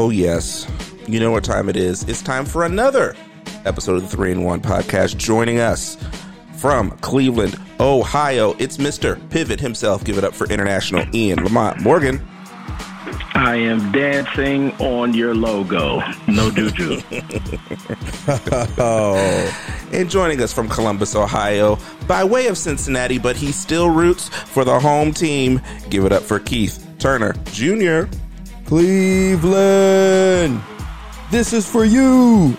Oh, yes. You know what time it is. It's time for another episode of the 3 in 1 podcast. Joining us from Cleveland, Ohio, it's Mr. Pivot himself. Give it up for international Ian Lamont Morgan. I am dancing on your logo. No juju. oh. And joining us from Columbus, Ohio, by way of Cincinnati, but he still roots for the home team. Give it up for Keith Turner Jr. Cleveland, this is for you.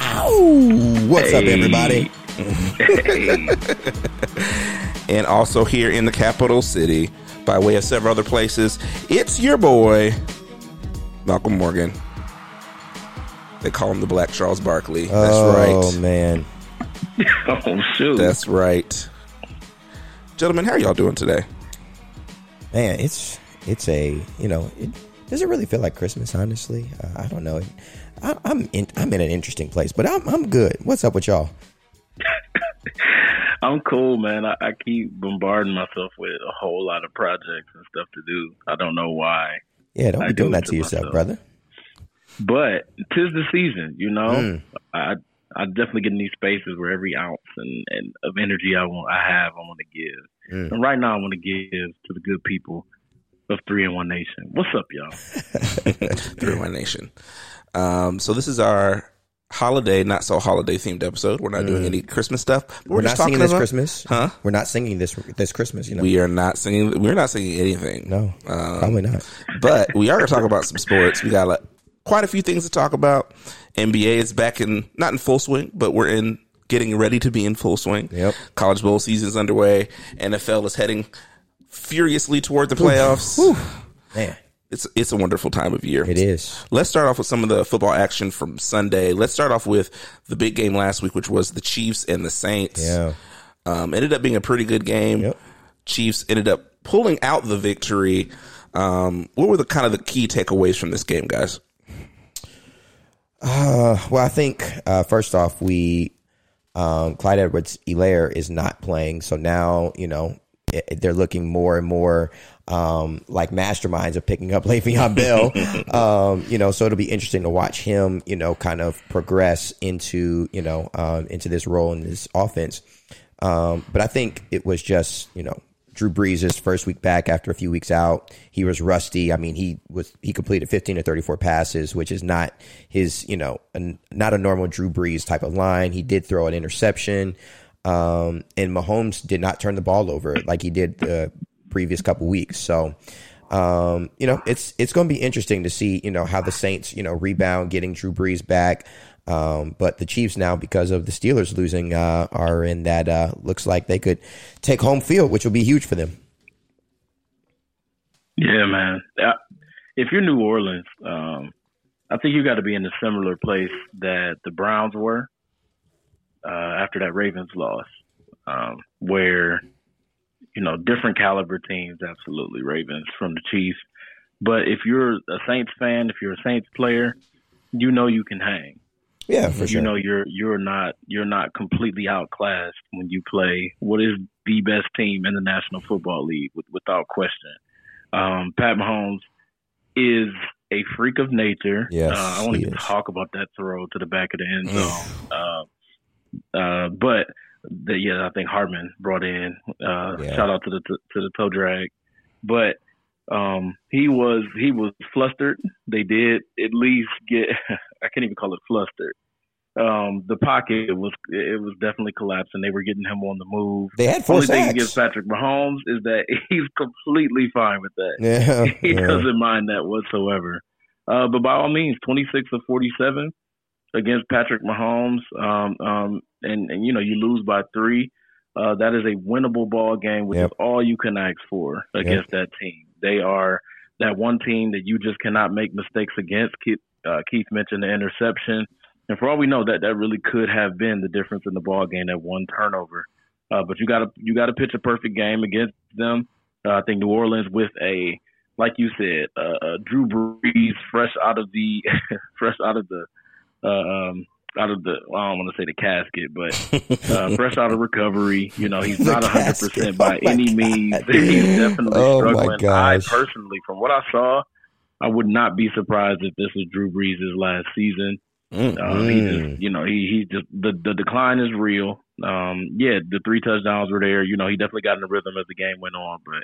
Ow! What's up, Hey. everybody? and also here in the capital city, by way of several other places, it's your boy, Malcolm Morgan. They call him the Black Charles Barkley. That's oh right. Oh, man, oh shoot. That's right. Gentlemen, how are y'all doing today? man, it's it's a you know it doesn't really feel like Christmas. Honestly, uh, I don't know. I, I'm in, I'm in an interesting place, but I'm I'm good. What's up with y'all? I'm cool, man. I, I keep bombarding myself with a whole lot of projects and stuff to do. I don't know why. Yeah, don't be do doing it that to to yourself, myself. brother. But tis the season, you know. Mm. I I definitely get in these spaces where every ounce and, and of energy I want I have I want to give. Mm. And right now I want to give to the good people of Three in One Nation. What's up, y'all? Three in One nation. Um, so this is our holiday, not so holiday themed episode. We're not doing any Christmas stuff. We're, We're, not just talking singing this about- Christmas, Huh? We're not singing this this Christmas. You know, We are not singing. We're not singing anything. no, Um, probably not. but we are going to talk about some sports. We got like, quite a few things to talk about. NBA is back in, not in full swing, but we're in getting ready to be in full swing. Yep. College bowl season's underway. NFL is heading furiously toward the playoffs. Man, It's it's a wonderful time of year. it is. Let's start off with some of the football action from Sunday. Let's start off with the big game last week, which was the Chiefs and the Saints. Yeah. Um, ended up being a pretty good game. Yep. Chiefs ended up pulling out the victory. Um, what were the kind of the key takeaways from this game, guys? Uh, well, I think uh, first off, we um, Clyde Edwards Elaire is not playing, so now you know it, they're looking more and more um, like masterminds of picking up Le'Veon Bell. um, you know, so it'll be interesting to watch him, you know, kind of progress into you know um, into this role in this offense. Um, but I think it was just you know Drew Brees' first week back after a few weeks out. He was rusty. I mean, he was he completed 15 to 34 passes, which is not his, you know, an, not a normal Drew Brees type of line. He did throw an interception. Um, and Mahomes did not turn the ball over like he did the previous couple weeks. So, um, you know, it's it's going to be interesting to see, you know, how the Saints, you know, rebound getting Drew Brees back. Um, but the Chiefs now, because of the Steelers losing, uh, are in that uh, looks like they could take home field, which will be huge for them. Yeah, man. Uh, If you're New Orleans, um, I think you got to be in a similar place that the Browns were uh, after that Ravens loss, um, where you know different caliber teams, absolutely Ravens from the Chiefs. But if you're a Saints fan, if you're a Saints player, you know you can hang. Yeah, for sure. You know you're you're not you're not completely outclassed when you play what is the best team in the National Football League with, without question. Um, Pat Mahomes is a freak of nature. Yes, uh, I even is. talk about that throw to the back of the end zone. uh, uh, but the, yeah, I think Hardman brought in. Uh, Yeah. Shout out to the to the toe drag, but um, he was he was flustered. They did at least get. I can't even call it flustered. Um, the pocket was it was definitely collapsing. They were getting him on the move. they had four Only thing against Patrick Mahomes is that he's completely fine with that. yeah, He yeah. doesn't mind that whatsoever. Uh, but by all means, 26 of 47 against Patrick Mahomes, um, um, and, and you know you lose by three. Uh, that is a winnable ball game, which Yep. is all you can ask for against that team. They are that one team that you just cannot make mistakes against. Keith, uh, Keith mentioned the interception, and for all we know, that that really could have been the difference in the ball game. That one turnover, uh, but you got to you got to pitch a perfect game against them. Uh, I think New Orleans with a like you said, uh, uh, Drew Brees fresh out of the fresh out of the uh, um, out of the I don't want to say the casket, but uh, fresh out of recovery. You know, he's not hundred percent by Oh any God, means. He's definitely Oh struggling. I personally, from what I saw, I would not be surprised if this was Drew Brees' last season. Mm, um, he just, you know, he he just the the decline is real. Um, yeah, the three touchdowns were there. You know, he definitely got in the rhythm as the game went on. But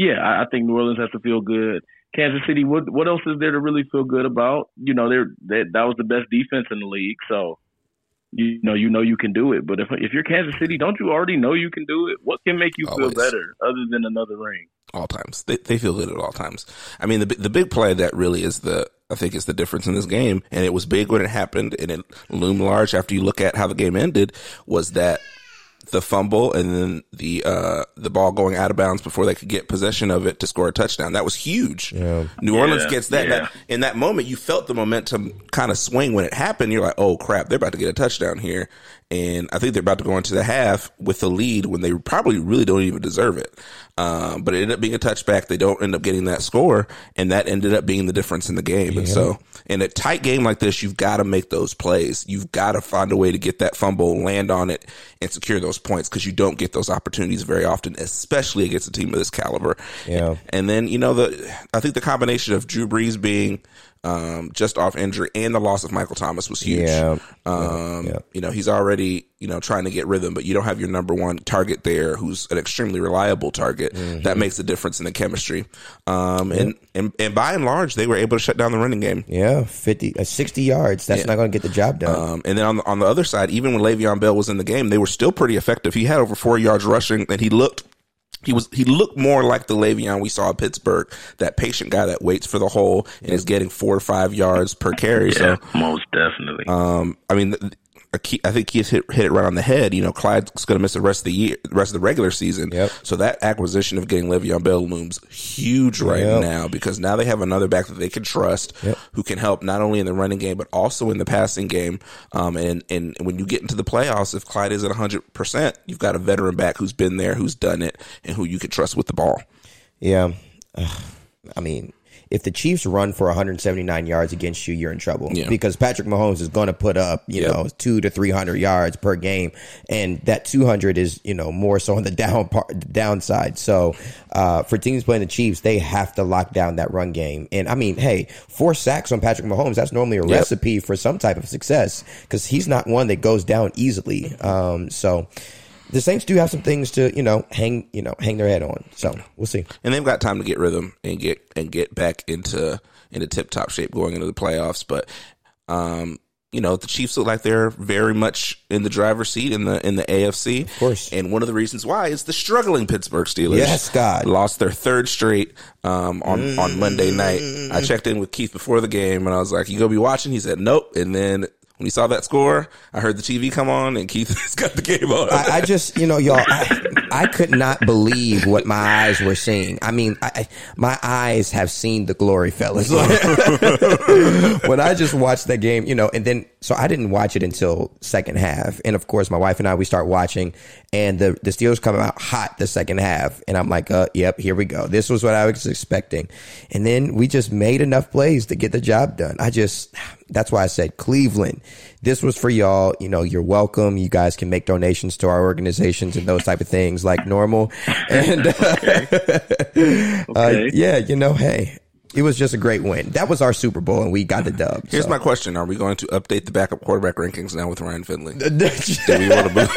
yeah, I, I think New Orleans has to feel good. Kansas City, what what else is there to really feel good about? You know, they're they, that was the best defense in the league, so you know you know you can do it. But if if you're Kansas City, don't you already know you can do it? What can make you Always. feel better other than another ring? All times, they they feel good at all times. I mean, the the big play that really is the I think is the difference in this game, and it was big when it happened, and it loomed large after you look at how the game ended. Was that the fumble and then the uh, the ball going out of bounds before they could get possession of it to score a touchdown. That was huge. Yeah. New Orleans yeah, gets that, yeah. that. In that moment, you felt the momentum kind of swing when it happened. You're like, oh crap, they're about to get a touchdown here. And I think they're about to go into the half with the lead when they probably really don't even deserve it. Um, but it ended up being a touchback. They don't end up getting that score, and that ended up being the difference in the game. Yeah. And so, in a tight game like this, you've got to make those plays. You've got to find a way to get that fumble, land on it, and secure those points because you don't get those opportunities very often, especially against a team of this caliber. Yeah. And, and then you know the, I think the combination of Drew Brees being um, just off injury and the loss of Michael Thomas was huge. Yeah. Um, yeah. You know, he's already, you know, trying to get rhythm, but you don't have your number one target there who's an extremely reliable target. Mm-hmm. That makes a difference in the chemistry. Um, and, and, and by and large, they were able to shut down the running game. Yeah. 50, uh, 60 yards. That's yeah. not going to get the job done. Um, and then on the, on the other side, even when Le'Veon Bell was in the game, they were still pretty effective. He had over four yards rushing and he looked he was he looked more like the Le'Veon we saw at Pittsburgh, that patient guy that waits for the hole and is getting four or five yards per carry. Yeah, so most definitely. Um, I mean, I think he hit hit it right on the head. You know, Clyde's going to miss the rest of the year, rest of the regular season. Yep. So that acquisition of getting Le'Veon Bell looms huge right yep. now because now they have another back that they can trust, yep. who can help not only in the running game but also in the passing game. Um, and and when you get into the playoffs, if Clyde is at hundred percent, you've got a veteran back who's been there, who's done it, and who you can trust with the ball. Yeah. I mean, if the Chiefs run for 179 yards against you, you're in trouble yeah. because Patrick Mahomes is going to put up, you yep. know, two to 300 yards per game. And that 200 is, you know, more so on the down part, downside. So, uh, for teams playing the Chiefs, they have to lock down that run game. And I mean, hey, four sacks on Patrick Mahomes, that's normally a yep. recipe for some type of success because he's not one that goes down easily. Um, so, the Saints do have some things to you know hang you know hang their head on. So we'll see. And they've got time to get rhythm and get and get back into into tip top shape going into the playoffs. But um, you know the Chiefs look like they're very much in the driver's seat in the in the AFC. Of course. And one of the reasons why is the struggling Pittsburgh Steelers. Yes, God lost their third straight um, on mm. on Monday night. I checked in with Keith before the game and I was like, "You gonna be watching?" He said, "Nope." And then when he saw that score, I heard the TV come on and Keith has got the game on. I, I just, you know, y'all, I, I, could not believe what my eyes were seeing. I mean, I, my eyes have seen the glory, fellas. when I just watched that game, you know, and then, so I didn't watch it until second half. And of course, my wife and I, we start watching and the, the Steelers come out hot the second half. And I'm like, uh, yep, here we go. This was what I was expecting. And then we just made enough plays to get the job done. I just, that's why I said Cleveland. This was for y'all. You know, you're welcome. You guys can make donations to our organizations and those type of things like normal. And uh, okay. okay. Uh, yeah, you know, hey, it was just a great win. That was our Super Bowl, and we got the dub. Here's so. my question: Are we going to update the backup quarterback rankings now with Ryan Finley? Do we want to move?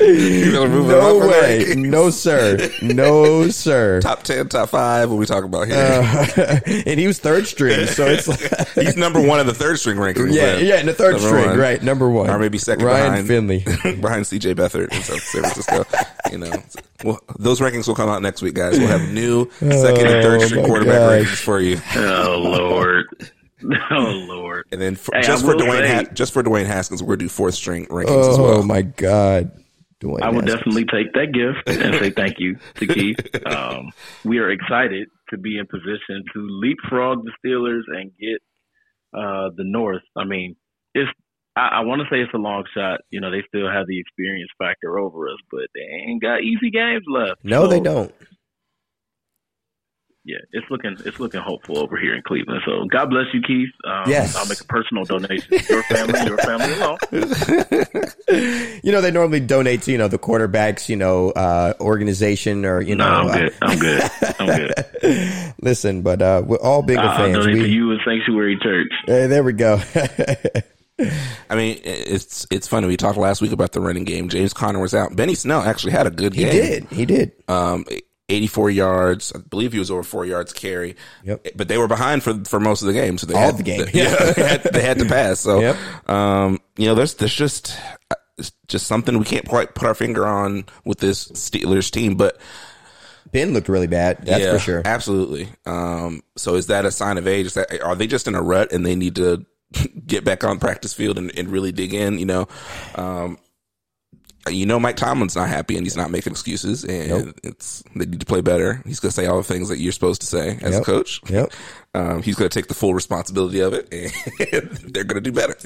move no way, no sir, no sir. Top ten, top five. What we talking about here? Uh, and he was third string, so it's like he's number one in the third string rankings. Yeah, yeah, in the third string, one. right? Number one, or maybe second Ryan behind Finley, behind C.J. Beathard in San Francisco. You know, well, those rankings will come out next week, guys. We'll have new second and third string oh, quarterback gosh. rankings for you. Oh Lord. Oh Lord! And then for, hey, just for Dwayne, ha- just for Dwayne Haskins, we're do fourth string rankings oh, as well. Oh my God! Dwayne I will definitely take that gift and say thank you to Keith. Um, we are excited to be in position to leapfrog the Steelers and get uh, the North. I mean, it's I, I want to say it's a long shot. You know, they still have the experience factor over us, but they ain't got easy games left. No, so, they don't yeah, it's looking it's looking hopeful over here in Cleveland. So God bless you, Keith. Um, yes, I'll make a personal donation. Your family, your family alone. you know, they normally donate to you know the quarterbacks, you know, uh, organization or you know. No. I'm good. I'm good. I'm good. uh, listen, but uh, we're all bigger I'll fans. donate to We, you a sanctuary church. Hey, there we go. I mean, it's it's funny. We talked last week about the running game. James Conner was out. Benny Snell actually had a good game. he did. He did. Um, 84 yards. I believe he was over four yards carry. Yep. But they were behind for for most of the game, so they All had the game. yeah, they had, they had to pass. So, Yep. um, you know, there's there's just it's just something we can't quite put our finger on with this Steelers team, but Ben looked really bad. That's yeah, for sure. Absolutely. Um, so is that a sign of age? Is that, are they just in a rut and they need to get back on practice field and, and really dig in? You know, um, you know, Mike Tomlin's not happy and he's not making excuses and Nope. it's, they need to play better. He's going to say all the things that you're supposed to say as Yep. a coach. Yep. Um, he's going to take the full responsibility of it and they're going to do better.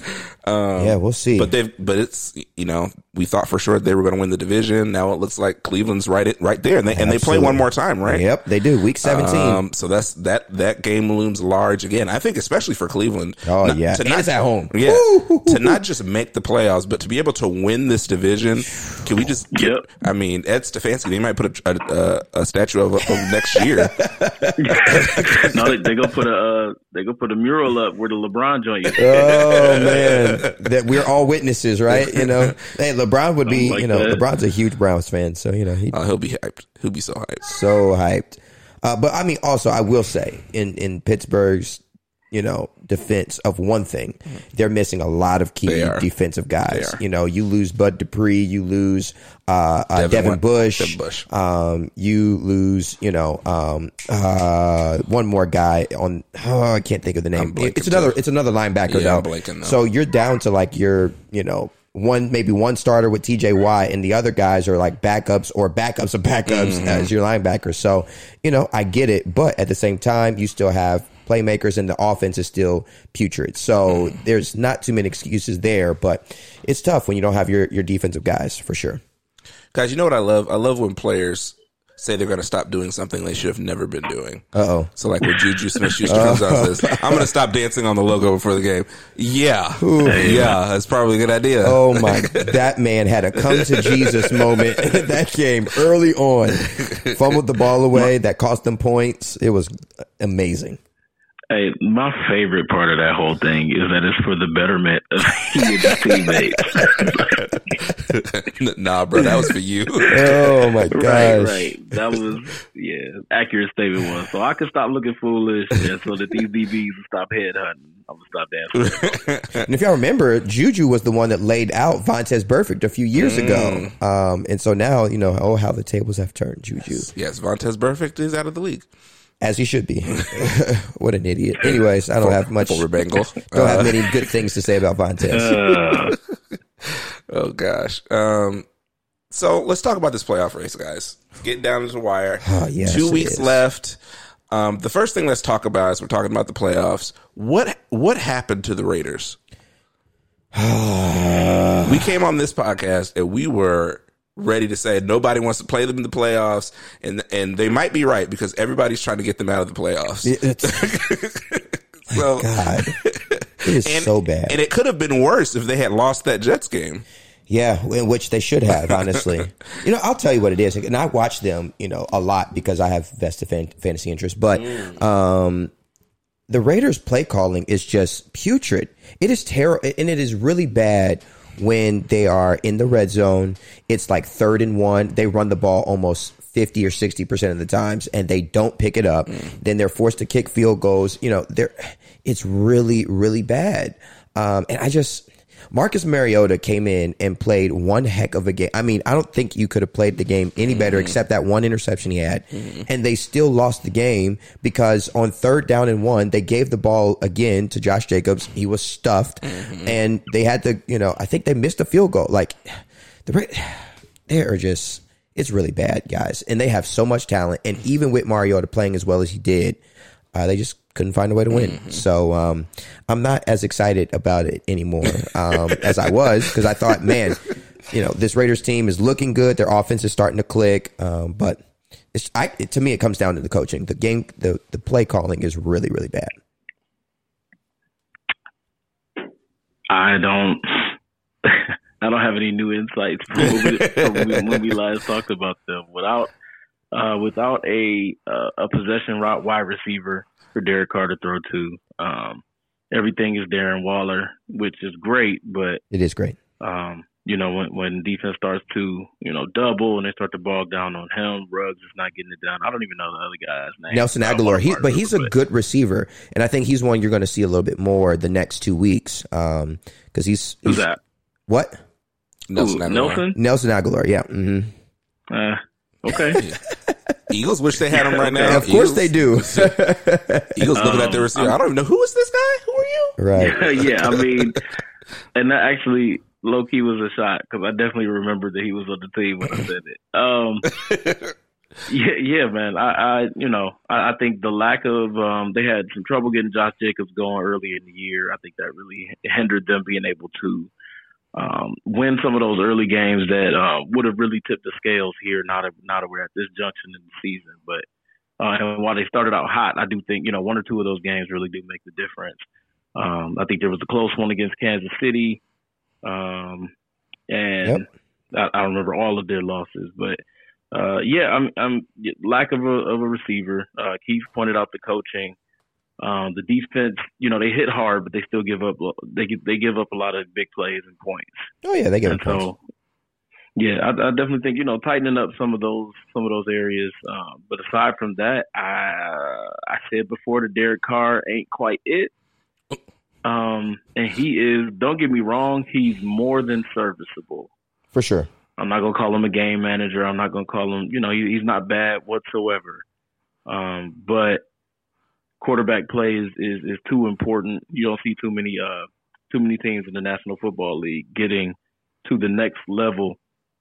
Um, Yeah, we'll see. but they've, but it's, you know, we thought for sure they were going to win the division. Now it looks like Cleveland's right, it, right there and they, and they play one more time, right? Yep, they do. Week seventeen. Um, so that's that that game looms large again. I think especially for Cleveland. Oh, Not- yeah. to And not, it's at home. Yeah, to not just make the playoffs, but to be able to win this division. Can we just? Get, Yep. I mean, Ed Stefanski. They might put a a, a statue of, of next year. no, they, they go put a uh, they go put a mural up where the LeBron joint is. Oh man, that we're all witnesses, right? You know, hey, LeBron would be, like you know, that. LeBron's a huge Browns fan, so you know he's Oh, he'll be hyped. He'll be so hyped. so hyped. Uh, but I mean, also I will say in in Pittsburgh's, you know, defense of one thing, they're missing a lot of key defensive guys. You know, you lose Bud Dupree, you lose uh, uh, Devin Devin, Bush, Devin Bush. Um, you lose, you know, um, uh, one more guy on. Oh, I can't think of the name. It's another. too. It's another linebacker Yeah, though. So you're down to like your, you know, one maybe one starter with TJ Watt, and the other guys are like backups or backups of backups Mm-hmm. as your linebacker. So you know, I get it, but at the same time, you still have playmakers, and the offense is still putrid. So Mm-hmm. there's not too many excuses there, but it's tough when you don't have your your defensive guys for sure. Guys, you know what I love? I love when players say they're going to stop doing something they should have never been doing. Uh oh. So like when Juju Smith-Schuster comes out and says, "I'm going to stop dancing on the logo before the game." Yeah, yeah, that's probably a good idea. Oh my! That man had a come to Jesus moment in that game early on. Fumbled the ball away. That cost them points. It was amazing. Hey, my favorite part of that whole thing is that it's for the betterment of he and his teammates. nah, bro, that was for you. Oh my gosh! right, right. That was yeah, accurate statement was. So I can stop looking foolish, and so that these DBs will stop headhunting. I'm gonna stop dancing. And if y'all remember, Juju was the one that laid out Vontaze Burfict a few years ago. Um, and so now you know oh how the tables have turned. Juju, yes, Vontaze Burfict is out of the league. As he should be. what an idiot. Anyways, I don't have much. Former Bengal. Don't Uh, have many good things to say about Vontaze. Uh, oh gosh. Um, so let's talk about this playoff race, guys. Getting down to the wire. Oh, yes, Two weeks is. left. Um, the first thing let's talk about is we're talking about the playoffs. What what happened to the Raiders? we came on this podcast and we were ready to say nobody wants to play them in the playoffs, and and they might be right because everybody's trying to get them out of the playoffs. So God, it is and, so bad. and it could have been worse if they had lost that Jets game. Yeah, in which they should have, honestly. you know, I'll tell you what it is, and I watch them, you know, a lot because I have vested fan- fantasy interest. But um, the Raiders' play calling is just putrid. It is terrible, and it is really bad when they are in the red zone. It's like third and one. They run the ball almost. 50 or 60% of the times and they don't pick it up then they're forced to kick field goals you know they're it's really really bad um, and i just Marcus Mariota came in and played one heck of a game. I mean, I don't think you could have played the game any better mm-hmm. except that one interception he had. Mm-hmm. And they still lost the game because on third down and one, they gave the ball again to Josh Jacobs. He was stuffed mm-hmm. and they had to, you know, I think they missed a field goal. Like the they are just it's really bad, guys. And they have so much talent. And even with Mariota playing as well as he did, uh, they just couldn't find a way to win. So um, I'm not as excited about it anymore um, as I was because I thought, man, you know, this Raiders team is looking good. Their offense is starting to click, um, but it's I, it, to me, it comes down to the coaching. The game, the the play calling is really really bad. I don't. I don't have any new insights from when we, from when we last talked about them. Without uh, without a uh, a possession route wide receiver for Derek Carr to throw to, um, everything is Darren Waller, which is great, but it is great. Um, you know, when when defense starts to, you know, double and they start to bog down on him, Ruggs is not getting it down. I don't even know the other guy's name. Nelson Agholor, He, but he's a good receiver, and I think he's one you're going to see a little bit more the next two weeks. Um, because he's, Who's that? What? Nelson Agholor. Nelson? Nelson Agholor. Yeah. hmm Uh, okay. Eagles wish they had him right Okay. now. Of course Eagles, they do. Eagles looking at their Um, receiver. I don't even know who is this guy. Who are you? right. yeah, I mean, and that actually low key was a shot because I definitely remember that he was on the team when I said it. Um, yeah, yeah, man. I, I you know, I, I think the lack of um, they had some trouble getting Josh Jacobs going early in the year. I think that really hindered them being able to um, win some of those early games that uh, would have really tipped the scales here. Not a, not that we're at this junction in the season, but uh, and while they started out hot, I do think you know one or two of those games really do make the difference. Um, I think there was a close one against Kansas City, um, and I, I don't remember all of their losses, but uh, yeah, I'm, I'm lack of a of a receiver. Uh, Keith pointed out the coaching. Um, the defense, you know, they hit hard, but they still give up. They they give up a lot of big plays and points. Oh yeah, they get And him points. so, yeah, I, I definitely think you know tightening up some of those some of those areas. Um, but aside from that, I I said before the Derek Carr ain't quite it. Um, and he is. Don't get me wrong, he's more than serviceable. for sure. I'm not gonna call him a game manager. I'm not gonna call him. You know, he, he's not bad whatsoever. Um, but quarterback play is, is is too important. You don't see too many uh too many teams in the National Football League getting to the next level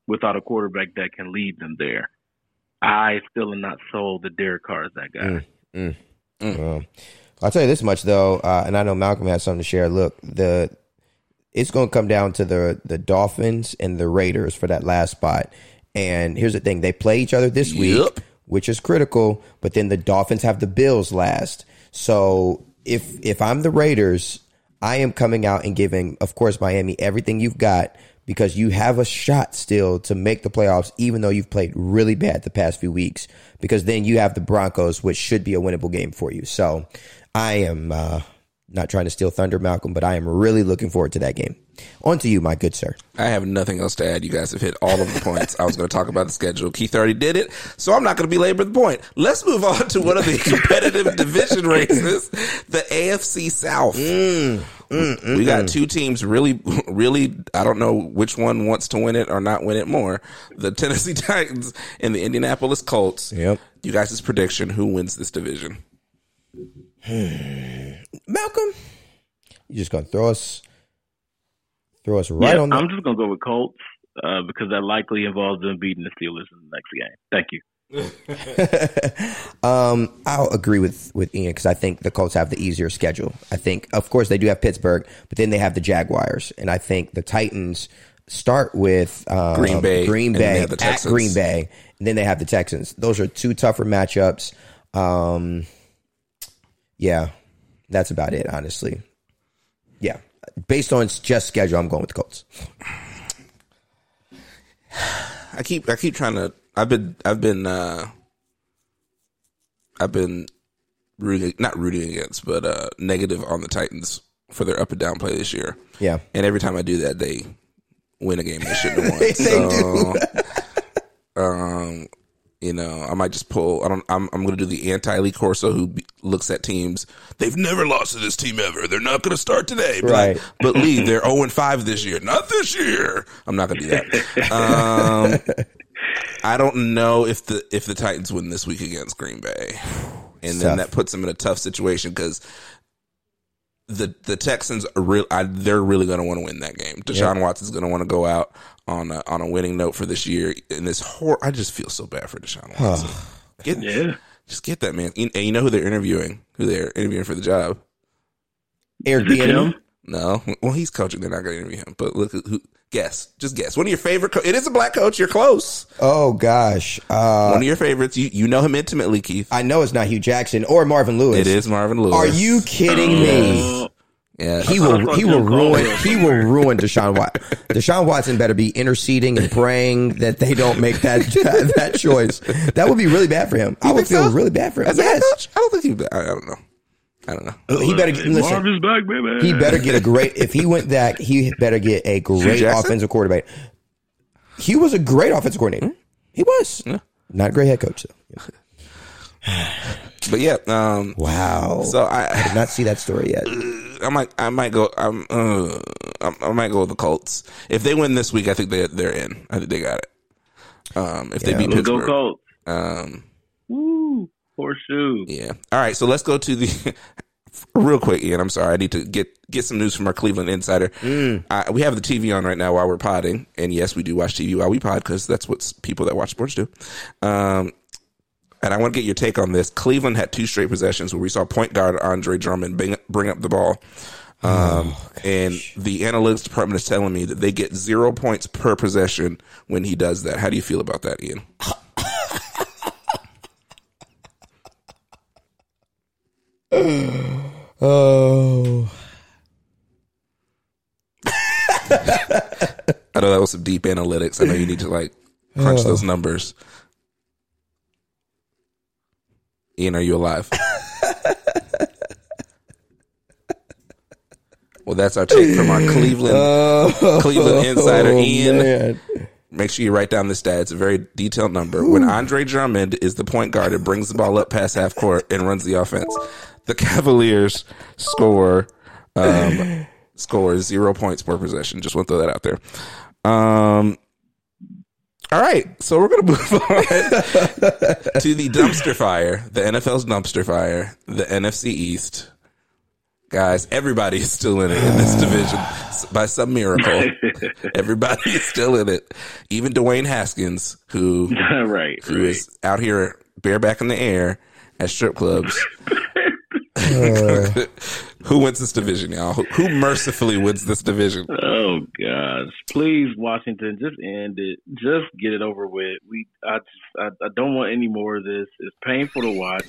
without a quarterback that can lead them there. I still am not sold that Derek Carr is that guy. Um, I'll tell you this much though, uh, and I know Malcolm has something to share. Look, the it's going to come down to the the Dolphins and the Raiders for that last spot. And here's the thing: they play each other this week, which is critical. But then the Dolphins have the Bills last. So if if I'm the Raiders, I am coming out and giving, of course, Miami everything you've got because you have a shot still to make the playoffs, even though you've played really bad the past few weeks. Because then you have the Broncos, which should be a winnable game for you. So I am uh, not trying to steal thunder, Malcolm, but I am really looking forward to that game. On to you, my good sir. I have nothing else to add. You guys have hit all of the points. I was going to talk about the schedule. Keith already did it, so I'm not going to belabor the point. Let's move on to one of the competitive division races, the AFC South. Mm, mm, mm-hmm. we got two teams really, really, I don't know which one wants to win it or not win it more. The Tennessee Titans and the Indianapolis Colts. Yep. You guys' prediction, who wins this division? Hmm. Malcolm, you just gonna throw us, throw us right yeah, on the. I'm just gonna go with Colts uh, because that likely involves them beating the Steelers in the next game. Thank you. um, I'll agree with with Ian because I think the Colts have the easier schedule. I think, of course, they do have Pittsburgh, but then they have the Jaguars, and I think the Titans start with um, Green Bay, Green and then they Bay have the at Green Bay, and then they have the Texans. Those are two tougher matchups. Um, yeah, that's about it, honestly. Yeah, based on just schedule, I'm going with the Colts. I keep I keep trying to I've been I've been uh I've been rooting not rooting against but uh negative on the Titans for their up and down play this year. Yeah, And every time I do that they win a game they shouldn't have won. They so um you know, I might just pull. I don't. I'm. I'm going to do the anti-Lee Corso who be, looks at teams. They've never lost to this team ever. They're not going to start today. Like, Right. but Lee, they're 0 and 5 this year. Not this year. I'm not going to do that. Um, I don't know if the if the Titans win this week against Green Bay, and then Tough. that puts them in a tough situation because the the Texans are real. I, they're really going to want to win that game. Deshaun Watson's going to want to go out on a, on a winning note for this year. And this hor- I just feel so bad for Deshaun Watson. get, Yeah. just get that man. And you know who they're interviewing? Who they're interviewing for the job? Eric Is Bieniemy. No, well he's coaching. They're not going to interview him. But look, who? Guess, just guess. One of your favorite. Co- it is a black coach. You're close. Oh gosh, uh, One of your favorites. You you know him intimately, Keith. I know it's not Hue Jackson or Marvin Lewis. It is Marvin Lewis. Are you kidding me? Yeah, he will he will ruin he will ruin Deshaun Watson. Deshaun Watson better be interceding and praying that they don't make that that, that choice. That would be really bad for him. I would feel so? really bad for him. As yes, I don't think he. I don't know. I don't know. He better listen. Back, baby. He better get a great. If he went back, he better get a great offensive quarterback. He was a great offensive coordinator. He was yeah. not a great head coach though. but yeah, um, wow. So I, I, did not see that story yet. I might, I might go. I'm, uh, I might go with the Colts. If they win this week, I think they they're in. I think they got it. Um, if yeah, they beat Pittsburgh, go Colts. Um, Woo, horseshoe. Yeah. All right. So let's go to the real quick, Ian. I'm sorry. I need to get get some news from our Cleveland insider. Mm. Uh, we have the TV on right now while we're podding, and yes, we do watch TV while we pod because that's what people that watch sports do. Um, and I want to get your take on this. Cleveland had two straight possessions where we saw point guard Andre Drummond bring, bring up the ball. Um, oh, and the analytics department is telling me that they get zero points per possession when he does that. How do you feel about that, Ian? oh. I know that was some deep analytics. I know you need to like crunch those numbers. Ian, are you alive? well, that's our take from our Cleveland oh, Cleveland insider, oh, Ian. Man. Make sure you write down the stat. It's a very detailed number. Ooh. When Andre Drummond is the point guard, it brings the ball up past half court and runs the offense. The Cavaliers score um, score zero points per possession. Just want to throw that out there. Um, all right, so we're going to move on to the dumpster fire, the NFL's dumpster fire, the NFC East. Guys, everybody is still in it in this division by some miracle. everybody is still in it. Even Dwayne Haskins, who right, who right. is out here bareback in the air at strip clubs. Who wins this division, y'all? Who, who, mercifully wins this division? Oh gosh, please, Washington, just end it. Just get it over with. We, I, just, I, I don't want any more of this. It's painful to watch.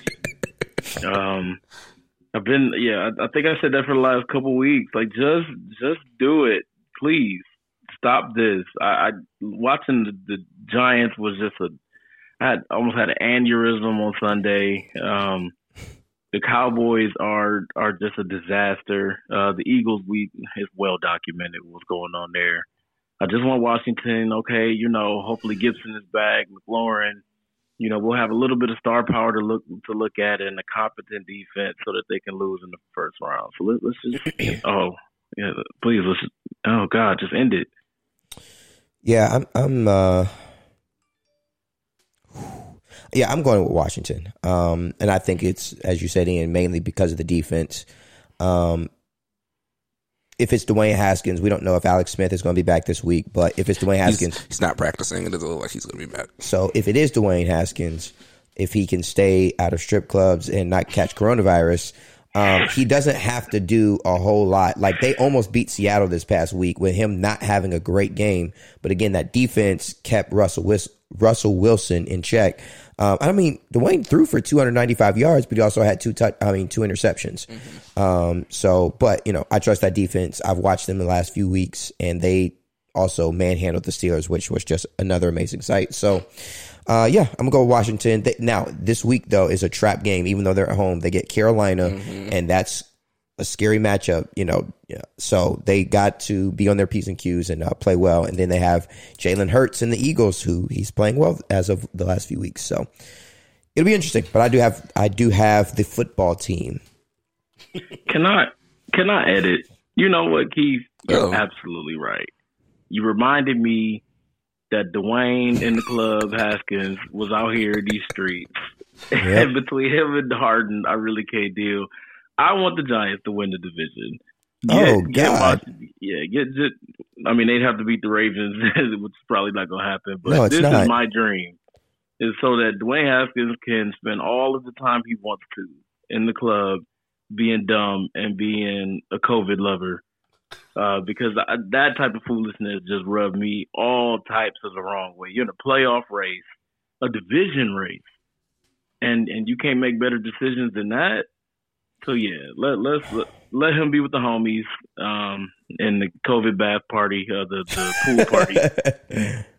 Um, I've been, yeah, I, I think I said that for the last couple weeks. Like, just, just do it, please. Stop this. I, I watching the, the Giants was just a. I had almost had an aneurysm on Sunday. Um, the Cowboys are are just a disaster. Uh, the Eagles, we it's well documented what's going on there. I just want Washington. Okay, you know, hopefully Gibson is back. McLaurin, you know, we'll have a little bit of star power to look to look at and a competent defense so that they can lose in the first round. So let, us just oh yeah, please let's oh God, just end it. Yeah, I'm I'm uh yeah, I'm going with Washington. Um, and I think it's, as you said, Ian, mainly because of the defense. Um, if it's Dwayne Haskins, we don't know if Alex Smith is going to be back this week, but if it's Dwayne Haskins, he's, he's not practicing. It doesn't look like he's going to be back. So if it is Dwayne Haskins, if he can stay out of strip clubs and not catch coronavirus, um, he doesn't have to do a whole lot. Like they almost beat Seattle this past week with him not having a great game. But again, that defense kept Russell Wis- Russell Wilson in check. Um, I mean, Dwayne threw for 295 yards, but he also had two touch, I mean, two interceptions. Mm-hmm. Um, so, but you know, I trust that defense. I've watched them the last few weeks, and they also manhandled the Steelers, which was just another amazing sight. So, uh, yeah, I'm gonna go Washington. They, now, this week though is a trap game. Even though they're at home, they get Carolina, mm-hmm. and that's a scary matchup, you know. Yeah. So they got to be on their P's and Q's and uh, play well. And then they have Jalen Hurts and the Eagles, who he's playing well as of the last few weeks. So it'll be interesting. But I do have I do have the football team. Can I can I edit? You know what, Keith? You're oh. absolutely right. You reminded me that Dwayne in the club Haskins was out here in these streets. Yep. and between him and Harden, I really can't deal. I want the Giants to win the division. Get, oh God! Get, yeah, get just. I mean, they'd have to beat the Ravens, which is probably not going to happen. But no, this not. is my dream, is so that Dwayne Haskins can spend all of the time he wants to in the club, being dumb and being a COVID lover. Uh, because I, that type of foolishness just rubbed me all types of the wrong way. You're in a playoff race, a division race, and and you can't make better decisions than that So yeah, let let's let, let him be with the homies um, in the COVID bath party, uh, the the pool party.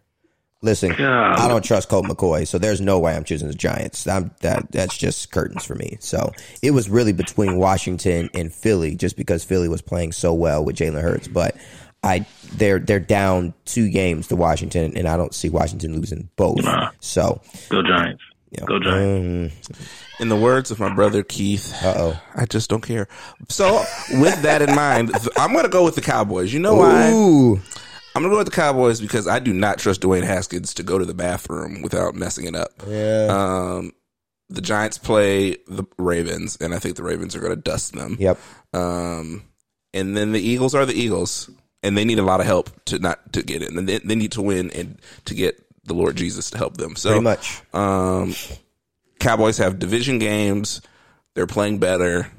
Listen, God. I don't trust Colt McCoy, so there's no way I'm choosing the Giants. I'm, that that's just curtains for me. So it was really between Washington and Philly, just because Philly was playing so well with Jalen Hurts. But I they're they're down two games to Washington, and I don't see Washington losing both. Nah. So Go Giants. You Go Giants. um, In the words of my brother Keith, Uh-oh. I just don't care. So, with that in mind, I'm going to go with the Cowboys. You know why? ooh, I'm going to go with the Cowboys because I do not trust Dwayne Haskins to go to the bathroom without messing it up. yeah, Um, the Giants play the Ravens, and I think the Ravens are going to dust them. yep. Um, and then the Eagles are the Eagles, and they need a lot of help to not to get in. And they, they need to win and to get the Lord Jesus to help them. So Pretty much. Um, Cowboys have division games. They're playing better.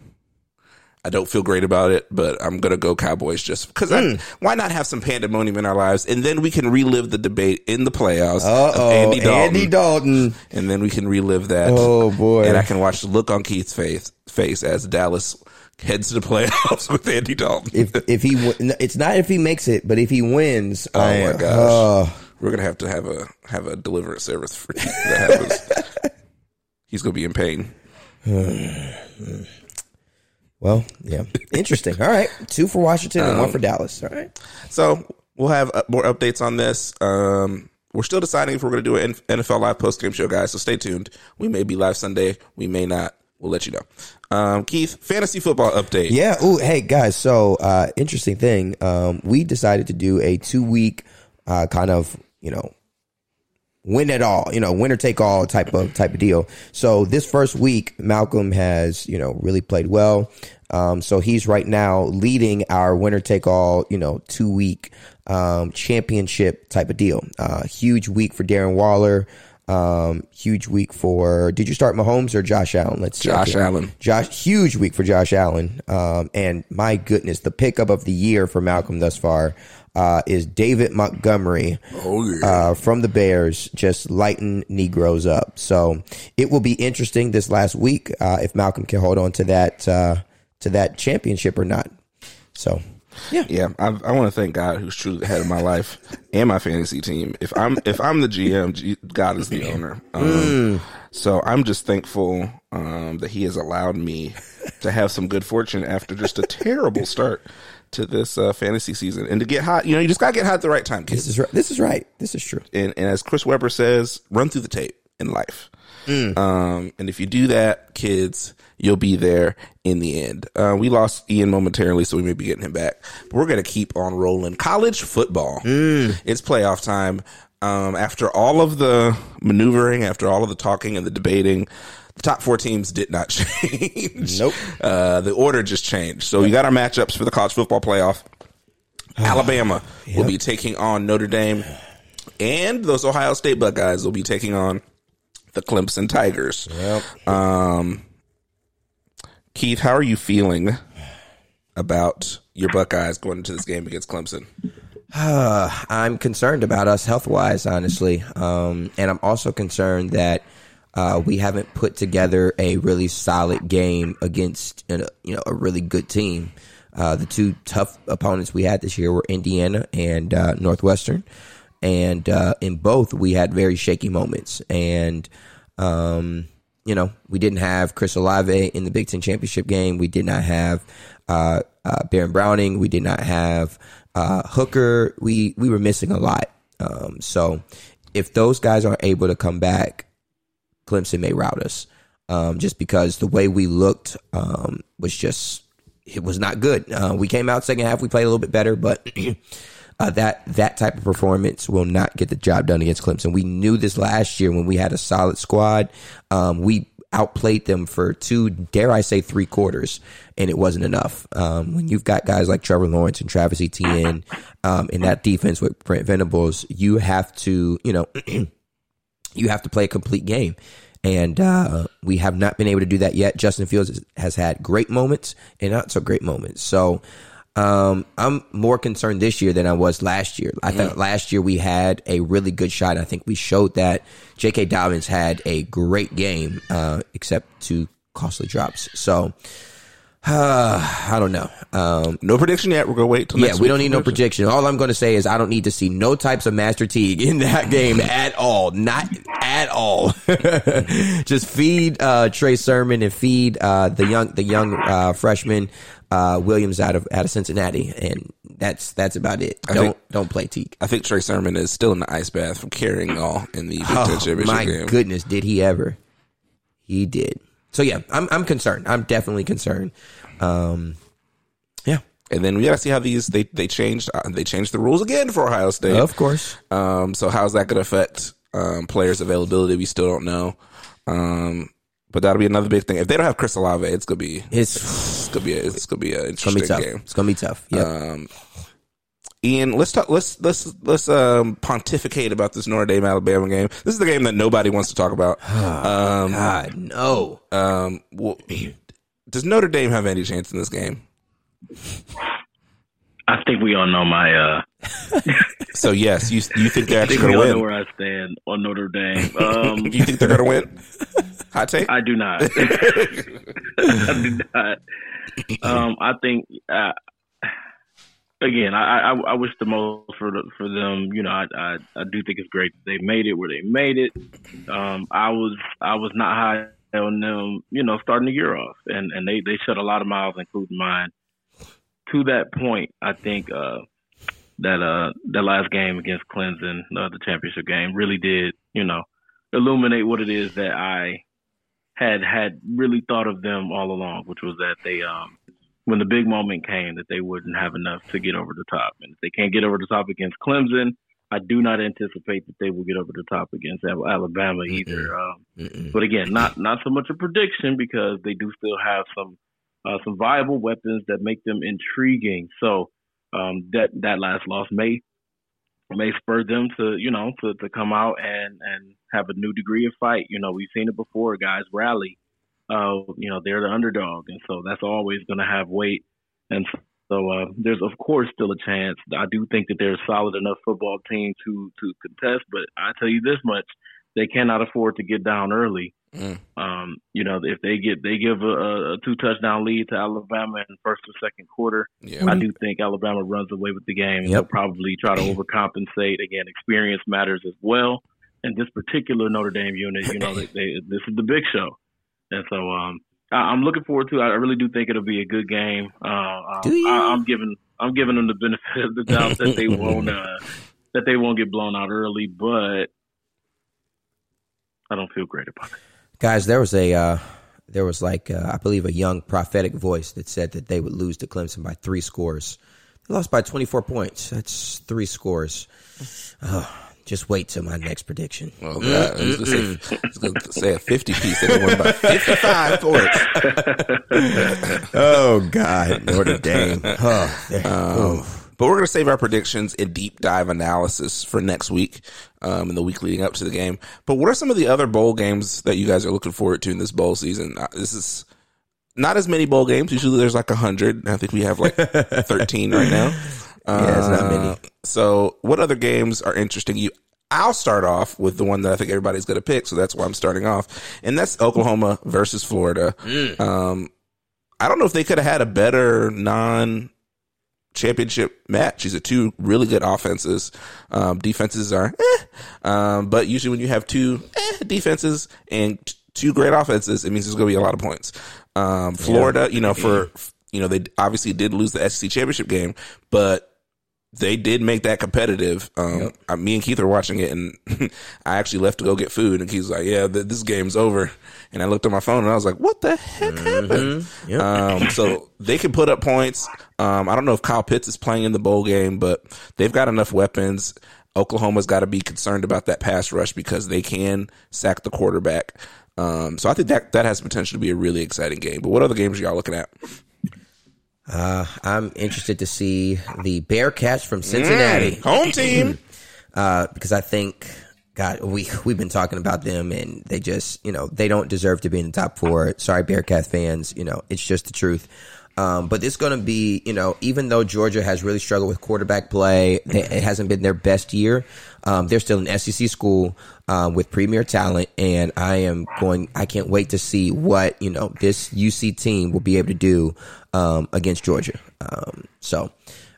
I don't feel great about it, but I'm gonna go Cowboys just because. Hmm. Why not have some pandemonium in our lives, and then we can relive the debate in the playoffs Uh of oh, Andy Dalton, Andy Dalton. and then we can relive that. Oh boy. And I can watch the look on Keith's face face as Dallas heads to the playoffs with Andy Dalton. if if he it's not if he makes it, but if he wins, Oh I, my gosh. oh. We're gonna have to have a have a deliverance service for Keith. That happens. He's gonna be in pain. Well, yeah, interesting. All right, two for Washington and one Um, for Dallas. All right, So we'll have uh, more updates on this. Um, we're still deciding if we're going to do an NFL live post game show, guys. So stay tuned. We may be live Sunday. We may not. We'll let you know. Um, Keith, fantasy football update. yeah. Oh, hey guys. So, uh, interesting thing. Um, we decided to do a two week uh, kind of you know win it all, you know, winner take all type of type of deal. So this first week, Malcolm has you know really played well. Um, so he's right now leading our winner take all, you know, two week um, championship type of deal. Uh, huge week for Darren Waller. Um, huge week for. Did you start Mahomes or Josh Allen? Let's. Josh Allen. Josh, huge week for Josh Allen. Um, and my goodness, the pickup of the year for Malcolm thus far uh, is David Montgomery Oh yeah. uh, from the Bears, just lighting Negroes up. So it will be interesting this last week uh, if Malcolm can hold on to that uh, to that championship or not. So yeah, I, I want to thank God, who's truly the head of my life and my fantasy team. If I'm if I'm the GM, God is the owner. Um, So I'm just thankful um, that He has allowed me to have some good fortune after just a terrible start to this uh, fantasy season, and to get hot. You know, you just gotta get hot at the right time, kids. this is right. This is right. This is true. and, and as Chris Webber says, run through the tape in life. Um, and if you do that, kids, you'll be there in the end. Uh, we lost Ian momentarily, so we may be getting him back. But we're going to keep on rolling. College football. It's playoff time. Um, after all of the maneuvering, after all of the talking and the debating, the top four teams did not change. Nope. Uh, the order just changed. So you got our matchups for the college football playoff. Alabama will be taking on Notre Dame, and those Ohio State Buckeyes will be taking on the Clemson Tigers. Yep. Um, Keith, how are you feeling about your Buckeyes going into this game against Clemson? I'm concerned about us health wise, honestly, um, and I'm also concerned that uh, we haven't put together a really solid game against know, you know a really good team. Uh, the two tough opponents we had this year were Indiana and uh, Northwestern, and uh, in both we had very shaky moments. And um, you know, we didn't have Chris Olave in the Big Ten championship game. We did not have uh, uh, Baron Browning. We did not have uh, Hooker. We we were missing a lot. Um, so if those guys aren't able to come back, Clemson may rout us. Um, just because the way we looked um, was just it was not good. Uh, we came out second half. We played a little bit better, but uh, that that type of performance will not get the job done against Clemson. We knew this last year when we had a solid squad. Um, we outplayed them for two, dare I say, three quarters, and it wasn't enough. Um, when you've got guys like Trevor Lawrence and Travis Etienne um, in that defense with Brent Venables, you have to, you know, you have to play a complete game. And uh, we have not been able to do that yet. Justin Fields has had great moments and not so great moments. So um, I'm more concerned this year than I was last year. I thought last year we had a really good shot. I think we showed that J.K. Dobbins had a great game, uh, except two costly drops. So Uh, I don't know. Um, No prediction yet. We're gonna wait till yeah, we don't need no prediction. All I'm going to say is I don't need to see no types of Master Teague in that game at all. Not at all. Just feed uh, Trey Sermon and feed uh, the young the young uh, freshman uh, Williams out of out of Cincinnati, and that's that's about it. I don't think- don't play Teague. I think Trey Sermon is still in the ice bath from carrying all in the Big Ten Oh, championship my game. goodness, did he ever? He did. So yeah, I'm I'm concerned. I'm definitely concerned. Um, yeah, And then we gotta see how these they they changed uh, they changed the rules again for Ohio State. of course. Um, so how's that going to affect um, players' availability? We still don't know. Um, but that'll be another big thing. If they don't have Chris Olave, it's gonna be It's it's gonna be a, it's gonna be an it's gonna interesting be tough. game. It's gonna be tough. Yeah. Um, Ian, let's talk. Let's let's let's um, pontificate about this Notre Dame Alabama game. This is the game that nobody wants to talk about. Um, God no. um, well, does Notre Dame have any chance in this game? I think we all know my. uh So yes, you you think they're actually going all to know win? where I stand on Notre Dame. Um, You think they're going to win? Hot take. I do not. I do not. Um, I think uh, again, I, I I wish the most for the, for them. You know, I, I I do think it's great they made it where they made it. Um, I was I was not high on them. You know, starting the year off, and and they they shut a lot of miles, including mine. To that point, I think uh, that uh that last game against Clemson, uh, the championship game, really did you know illuminate what it is that I had had really thought of them all along, which was that they um when the big moment came that they wouldn't have enough to get over the top, and if they can't get over the top against Clemson, I do not anticipate that they will get over the top against Alabama either. Um, Mm-mm. but again, not not so much a prediction because they do still have some uh, some viable weapons that make them intriguing. So um, that that last loss may may spur them to you know to, to come out and and have a new degree of fight. You know, we've seen it before. Guys rally. Uh, you know, they're the underdog, and so that's always going to have weight. And so uh, there's of course still a chance. I do think that they're a solid enough football team to to contest, but I tell you this much: they cannot afford to get down early. Mm. Um, you know, if they get they give a, a two touchdown lead to Alabama in first or second quarter, Yeah. I do think Alabama runs away with the game. Yep. They'll probably try to overcompensate. Again, experience matters as well. And this particular Notre Dame unit, you know, they, they, this is the big show, and so um, I, I'm looking forward to. it. I really do think it'll be a good game. Uh, um, Do you? I, I'm giving I'm giving them the benefit of the doubt that they won't uh, that they won't get blown out early, but I don't feel great about it. Guys, there was a uh, there was like uh, I believe a young prophetic voice that said that they would lose to Clemson by three scores. They lost by 24 points. That's three scores. Oh, just wait till my next prediction. Well, God, I was gonna say, I was gonna say a fifty piece. They won by fifty-five points. Oh God, Notre Dame. Oh, Um, but we're going to save our predictions and deep dive analysis for next week, um, in the week leading up to the game. But what are some of the other bowl games that you guys are looking forward to in this bowl season? Uh, This is not as many bowl games. Usually there's like a hundred. I think we have like thirteen right now. Yeah, it's not many. So, what other games are interesting you? I'll start off with the one that I think everybody's going to pick, so that's why I'm starting off, and that's Oklahoma versus Florida. Um, I don't know if they could have had a better non championship match. These are two really good offenses. Um, defenses are, eh. um, but usually when you have two eh, defenses and t- two great offenses, it means there's going to be a lot of points. Um, Florida, you know, for you know they obviously did lose the SEC championship game, but they did make that competitive. Um, I, me and Keith are watching it, and I actually left to go get food, and Keith's like, "Yeah, th- this game's over." And I looked at my phone, and I was like, "What the heck happened?" Yep. Um, so they can put up points. Um, I don't know if Kyle Pitts is playing in the bowl game, but they've got enough weapons. Oklahoma's got to be concerned about that pass rush because they can sack the quarterback. Um, so I think that that has potential to be a really exciting game. But what other games are y'all looking at? Uh, I'm interested to see the Bearcats from Cincinnati. Home team. uh, because I think God, we we've been talking about them, and they just you know they don't deserve to be in the top four. Sorry, Bearcat fans, you know it's just the truth. Um, but it's going to be, you know, even though Georgia has really struggled with quarterback play, it hasn't been their best year. Um, they're still an SEC school um, with premier talent, and I am going. I can't wait to see what you know this UC team will be able to do um, against Georgia. Um, so.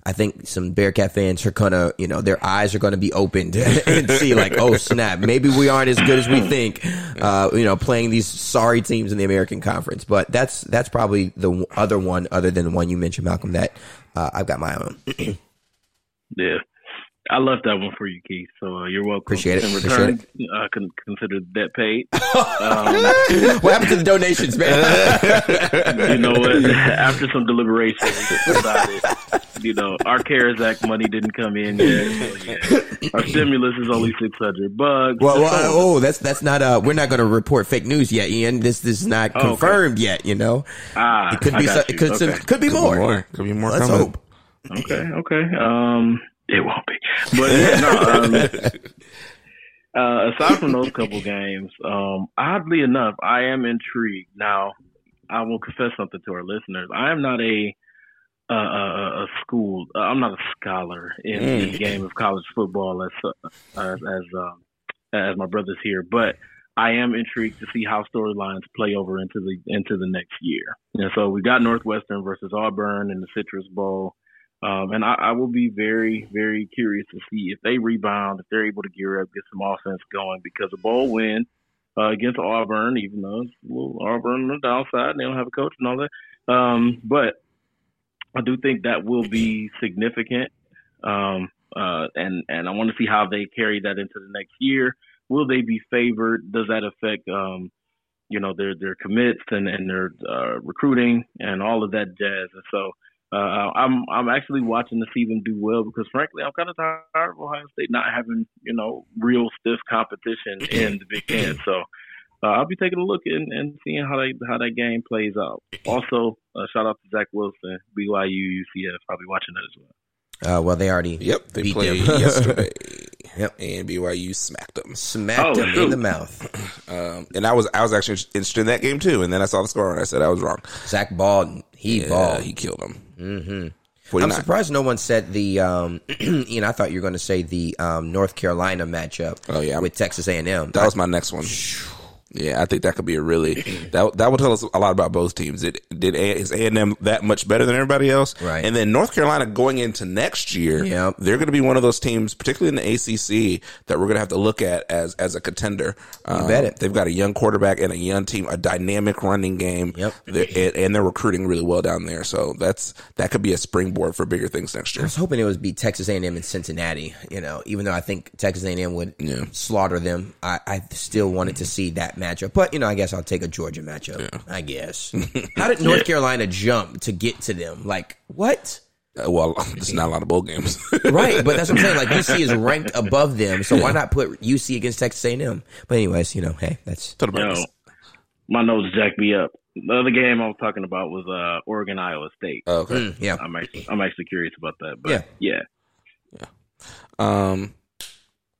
I think some Bearcat fans are gonna, you know, their eyes are gonna be opened and see like, oh snap, maybe we aren't as good as we think, uh, you know, playing these sorry teams in the American Conference. But that's that's probably the other one, other than the one you mentioned, Malcolm. That uh, I've got my own. yeah, I left that one for you, Keith. So uh, you're welcome. Appreciate it. In Appreciate return, I can consider debt paid. Um, what happened to the donations, man? you know what? After some deliberation, we decided, you know, our CARES Act money didn't come in yet. So yeah, our stimulus is only six hundred bucks. Well, well, oh, that's that's not. Uh, we're not going to report fake news yet, Ian. This this is not Oh, okay. confirmed yet. You know, ah, it could I be. got so- you. It could okay. could be more. more. Could be more Let's coming. hope. Okay, okay. Um, it won't be. But yeah, no. Um, uh, aside from those couple games, um, oddly enough, I am intrigued. Now, I will confess something to our listeners. I am not a uh, a, a school. Uh, I'm not a scholar in, in the game of college football as uh, as as, um, as my brothers here, but I am intrigued to see how storylines play over into the into the next year. And so we got Northwestern versus Auburn in the Citrus Bowl. Um, and I, I will be very, very curious to see if they rebound, if they're able to gear up, get some offense going, because a bowl win uh, against Auburn, even though it's a little Auburn on the downside, they don't have a coach and all that. Um, but I do think that will be significant. Um, uh, and, and I want to see how they carry that into the next year. Will they be favored? Does that affect, um, you know, their, their commits and, and their uh, recruiting and all of that jazz? And so, uh, I'm I'm actually watching to see them do well because frankly I'm kind of tired of Ohio State not having you know real stiff competition in the Big Ten. So uh, I'll be taking a look and, and seeing how they how that game plays out. Also, uh, shout out to Zach Wilson, BYU UCF. I'll be watching that as well. Uh, well, they already Yep, they beat played them. yesterday. Yep. and BYU smacked them. smacked Oh, them in the mouth. Um, and I was I was actually interested in that game too. And then I saw the score and I said I was wrong. Zach balled. He Yeah, balled. he killed him. hmm I'm surprised no one said the. Um, Ian, I thought you were going to say the um, North Carolina matchup. Oh, yeah. with Texas A&M. That was my next one. Yeah, I think that could be a really that that will tell us a lot about both teams. It did A, is A and M that much better than everybody else, Right. And then North Carolina going into next year, Yep. they're going to be one of those teams, particularly in the ACC, that we're going to have to look at as as a contender. Um, bet it. They've got a young quarterback and a young team, a dynamic running game. Yep. They're, and, and they're recruiting really well down there. So that's that could be a springboard for bigger things next year. I was hoping it would be Texas A&M and Cincinnati. You know, even though I think Texas A&M would Yeah. slaughter them, I, I still wanted to see that matchup. But you know, I guess I'll take a Georgia matchup. I guess. How did North Carolina jump to get to them? Like what? Uh, well, there's not a lot of bowl games. Right, but that's what I'm saying. Like UC is ranked above them, so why not put UC against Texas A&M? But anyways, you know, hey, that's You know, my nose jacked me up. The other game I was talking about was uh, Oregon Iowa State. Oh, okay. mm, yeah. I'm actually I'm actually curious about that. But yeah, yeah. yeah, Um,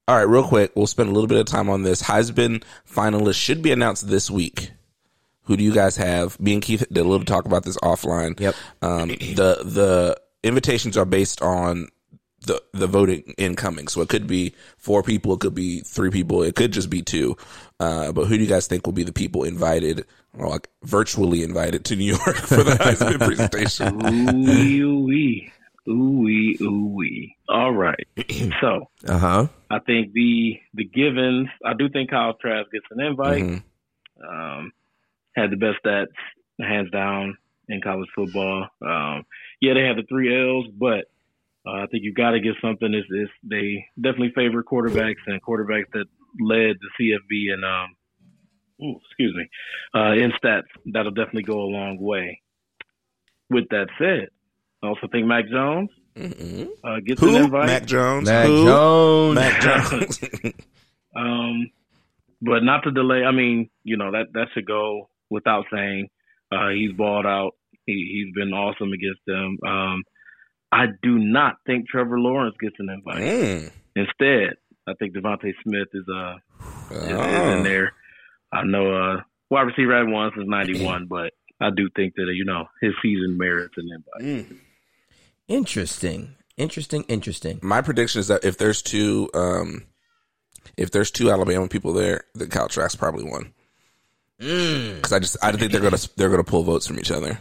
all right, real quick, we'll spend a little bit of time on this. Heisman finalists should be announced this week. Who do you guys have? Me and Keith did a little talk about this offline. Yep. Um, the the invitations are based on the the voting incoming, so it could be four people, it could be three people, it could just be two. Uh, but who do you guys think will be the people invited, or like virtually invited to New York for the Heisman presentation? ooh wee, ooh wee, ooh wee. All right. So Uh huh. I think the the givens. I do think Kyle Trask gets an invite. Mhm. Um, had the best stats, hands down, in college football. Um, yeah, they had the three L's, but uh, I think you got to get something. Is is they definitely favor quarterbacks and quarterbacks that led the CFB and um, ooh, excuse me, uh, in stats. That'll definitely go a long way. With that said, I also think Mac Jones Mhm. uh, gets an Who? invite. Mac Jones. Mac Who? Jones. Mac Jones. Um, but not to delay. I mean, you know that that should go without saying. Uh, he's balled out. He he's been awesome against them. Um, I do not think Trevor Lawrence gets an invite. Mm. Instead, I think DeVonta Smith is uh is, is Oh. in there. I know uh wide receiver at one since ninety one, but I do think that you know his season merits an invite. Mm. Interesting, interesting, interesting. My prediction is that if there's two, um, if there's two Alabama people there, the Kyle Trask probably won. Because I just I think they're gonna they're gonna pull votes from each other.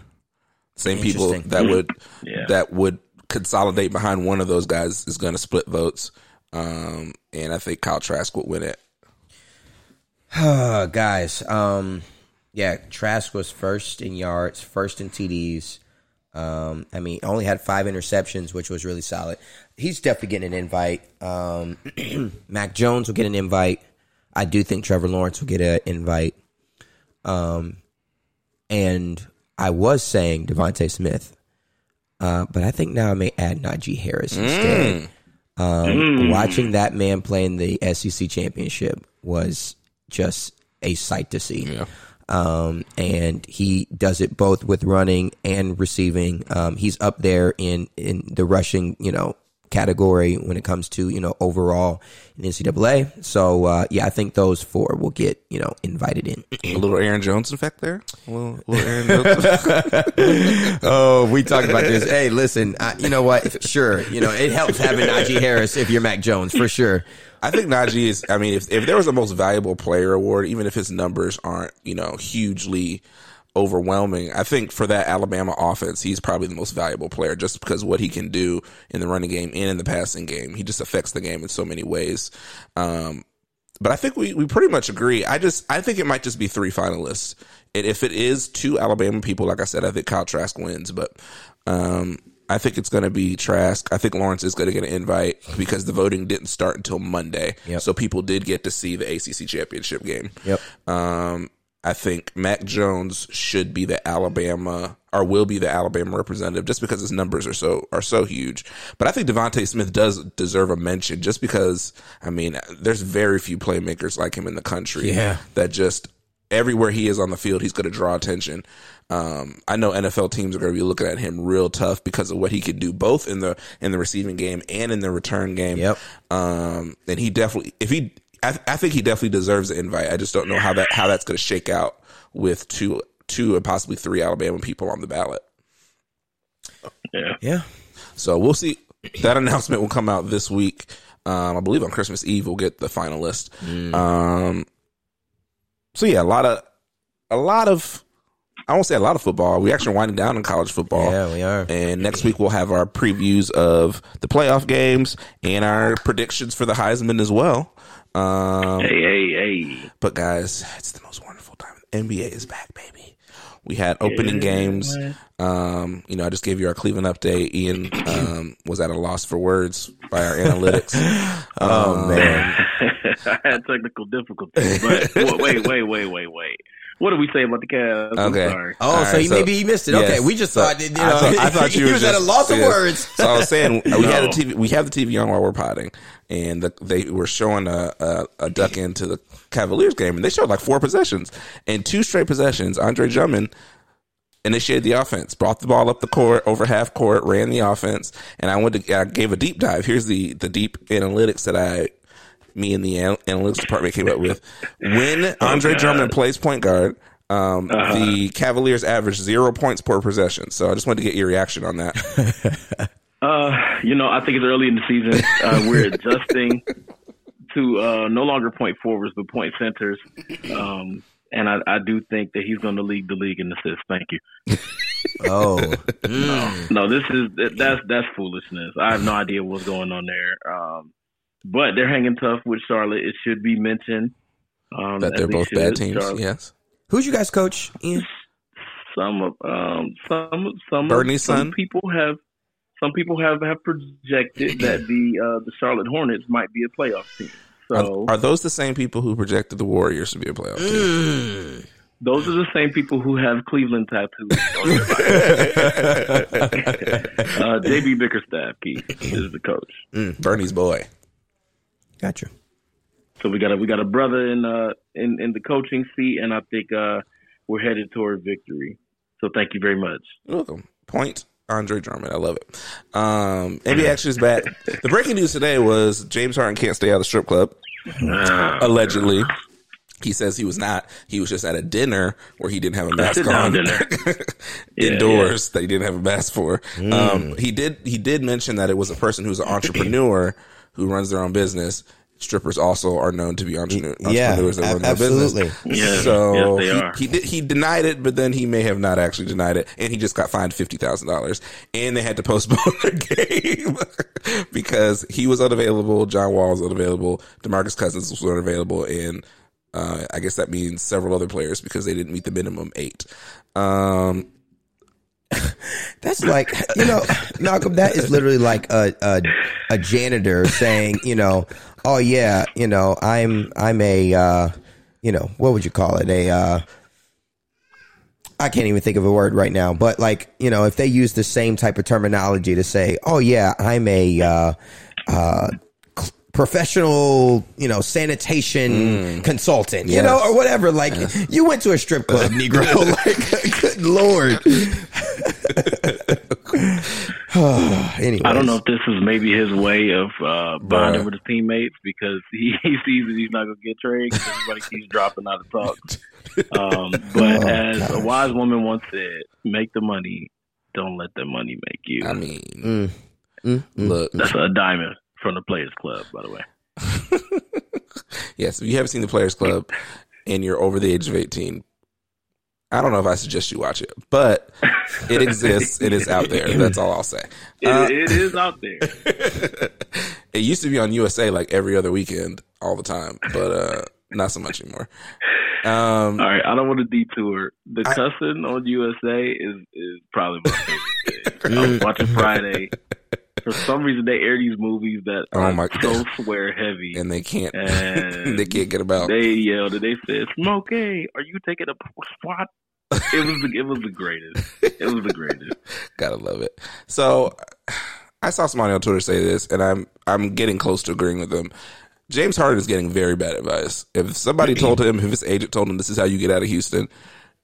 Same people Interesting. that would Yeah. that would consolidate behind one of those guys is going to split votes. Um, and I think Kyle Trask would win it. Uh, guys, um, yeah, Trask was first in yards, first in TDs. Um, I mean, only had five interceptions, which was really solid. He's definitely getting an invite. Um, Mac Jones will get an invite. I do think Trevor Lawrence will get an invite. Um, and I was saying DeVonta Smith, uh, but I think now I may add Najee Harris instead. Um, Watching that man play in the SEC championship was just a sight to see. Yeah. Um, and he does it both with running and receiving. Um, he's up there in, in the rushing, you know, category when it comes to, you know, overall in NCAA. So, uh, yeah, I think those four will get, you know, invited in. A little Aaron Jones effect there. A little, little Aaron Jones. oh, we talked about this. Hey, listen, I, you know what? Sure. You know, it helps having Najee Harris if you're Mac Jones for sure. I think Najee is. I mean, if if there was a most valuable player award, even if his numbers aren't, you know, hugely overwhelming, I think for that Alabama offense, he's probably the most valuable player just because what he can do in the running game and in the passing game. He just affects the game in so many ways. Um, but I think we, we pretty much agree. I just I think it might just be three finalists. And if it is two Alabama people, like I said, I think Kyle Trask wins. But um, I think it's going to be Trask. I think Lawrence is going to get an invite because the voting didn't start until Monday, Yep. so people did get to see the ACC championship game. Yep. Um, I think Mac Jones should be the Alabama or will be the Alabama representative just because his numbers are so are so huge. But I think DeVonta Smith does deserve a mention just because I mean there's very few playmakers like him in the country Yeah. that just everywhere he is on the field he's going to draw attention. Um, I know NFL teams are going to be looking at him real tough because of what he can do both in the in the receiving game and in the return game. Yep. Um, and he definitely, if he, I, I think he definitely deserves the invite. I just don't know how that how that's going to shake out with two two and possibly three Alabama people on the ballot. Yeah. Yeah. So we'll see. That announcement will come out this week. Um, I believe on Christmas Eve we'll get the final list. Um, so yeah, a lot of a lot of I won't say a lot of football. We actually winding down in college football. Yeah, we are. And next week we'll have our previews of the playoff games and our predictions for the Heisman as well. Um, Hey, hey, hey. but guys, it's the most wonderful time. NBA is back, baby. We had opening games. Um, you know, I just gave you our Cleveland update. Ian um, was at a loss for words by our analytics. Oh, man. I had technical difficulties, but wait, wait, wait, wait, wait. What did we say about the Cavs? I'm Okay. sorry. Oh, All so he, so- maybe he missed it. Yes. Okay, we just So thought that, you I know, thought, I thought you he were was at a just- loss of words. So I was saying we had a TV. We have the TV on while we're potting, and the, they were showing a, a a duck into the Cavaliers game, and they showed like four possessions and two straight possessions. Andre Drummond initiated the offense, brought the ball up the court over half court, ran the offense, and I went to I gave a deep dive. Here's the the deep analytics that I. Me and the an- analytics department came up with when Andre God. Drummond plays point guard. Um, the Cavaliers average zero points per possession. So I just wanted to get your reaction on that. Uh, you know, I think it's early in the season. Uh, we're adjusting to uh, no longer point forwards, but point centers. Um, and I, I do think that he's going to lead the league in assists. Thank you. Oh, Mm. No, this is that- that's that's foolishness. I have no idea what's going on there. Um, but they're hanging tough with Charlotte. It should be mentioned um, that they're they both bad teams. Charlotte- Yes. who's you guys coach? Ian? Some of um, some some Bernie's some son? people have some people have have projected that the uh, the Charlotte Hornets might be a playoff team. So Are, are those the same people who projected the Warriors to be a playoff team? Mm. those are the same people who have Cleveland tattoos on their body. uh, JB Bickerstaff, Keith, is the coach. Mm, Bernie's boy. Gotcha. So we got a we got a brother in uh in, in the coaching seat, and I think uh we're headed toward victory. So thank you very much. Welcome. Point Andre Drummond. I love it. Um, NBA action is back. The breaking news today was James Harden can't stay out of the strip club. Allegedly. He says he was not. He was just at a dinner where he didn't have a mask on dinner. Yeah, indoors that he didn't have a mask for. Um, he did. He did mention that it was a person who's an entrepreneur who runs their own business. Strippers also are known to be entrepreneur, Yeah, entrepreneurs that ab- run their absolutely. business. Yeah, so yes, they he, are. he did, he denied it, but then he may have not actually denied it, and he just got fined fifty thousand dollars, and they had to postpone the game because he was unavailable, John Wall was unavailable, Demarcus Cousins was unavailable, and uh, I guess that means several other players because they didn't meet the minimum eight. Um, That's like you know, Malcolm. That is literally like a, a a janitor saying, you know, oh yeah, you know, I'm I'm a uh, you know, what would you call it? A uh, I can't even think of a word right now, but like you know, if they use the same type of terminology to say, oh yeah, I'm a uh, uh, professional, you know, sanitation consultant, you know, or whatever. Like you went to a strip club, Negro. like, good lord. anyway, I don't know if this is maybe his way of uh, bonding Bruh. with his teammates because he, he sees that he's not going to get traded everybody keeps dropping out of talk. Um, but Oh, as gosh. a wise woman once said, make the money, don't let the money make you. I mean, Mm, mm, mm. look, That's a diamond from the Players Club, by the way. yes, if you haven't seen the Players Club and you're over the age of 18, I don't know if I suggest you watch it, but it exists. It is out there. That's all I'll say. It, Uh, it is out there. it used to be on USA like every other weekend, all the time, but uh, not so much anymore. Um, All right, I don't want to detour. The I- cussing on USA is is probably my favorite thing. I was watching Friday. For some reason, they air these movies that Oh are my so swear heavy, and they can't, and they can't get about. they yelled and they said, "Smokey, are you taking a swat?" It was the, it was the greatest. It was the greatest. Gotta love it. So I saw somebody on Twitter say this, and I'm I'm getting close to agreeing with them. James Harden is getting very bad advice. If somebody told him, if his agent told him this is how you get out of Houston,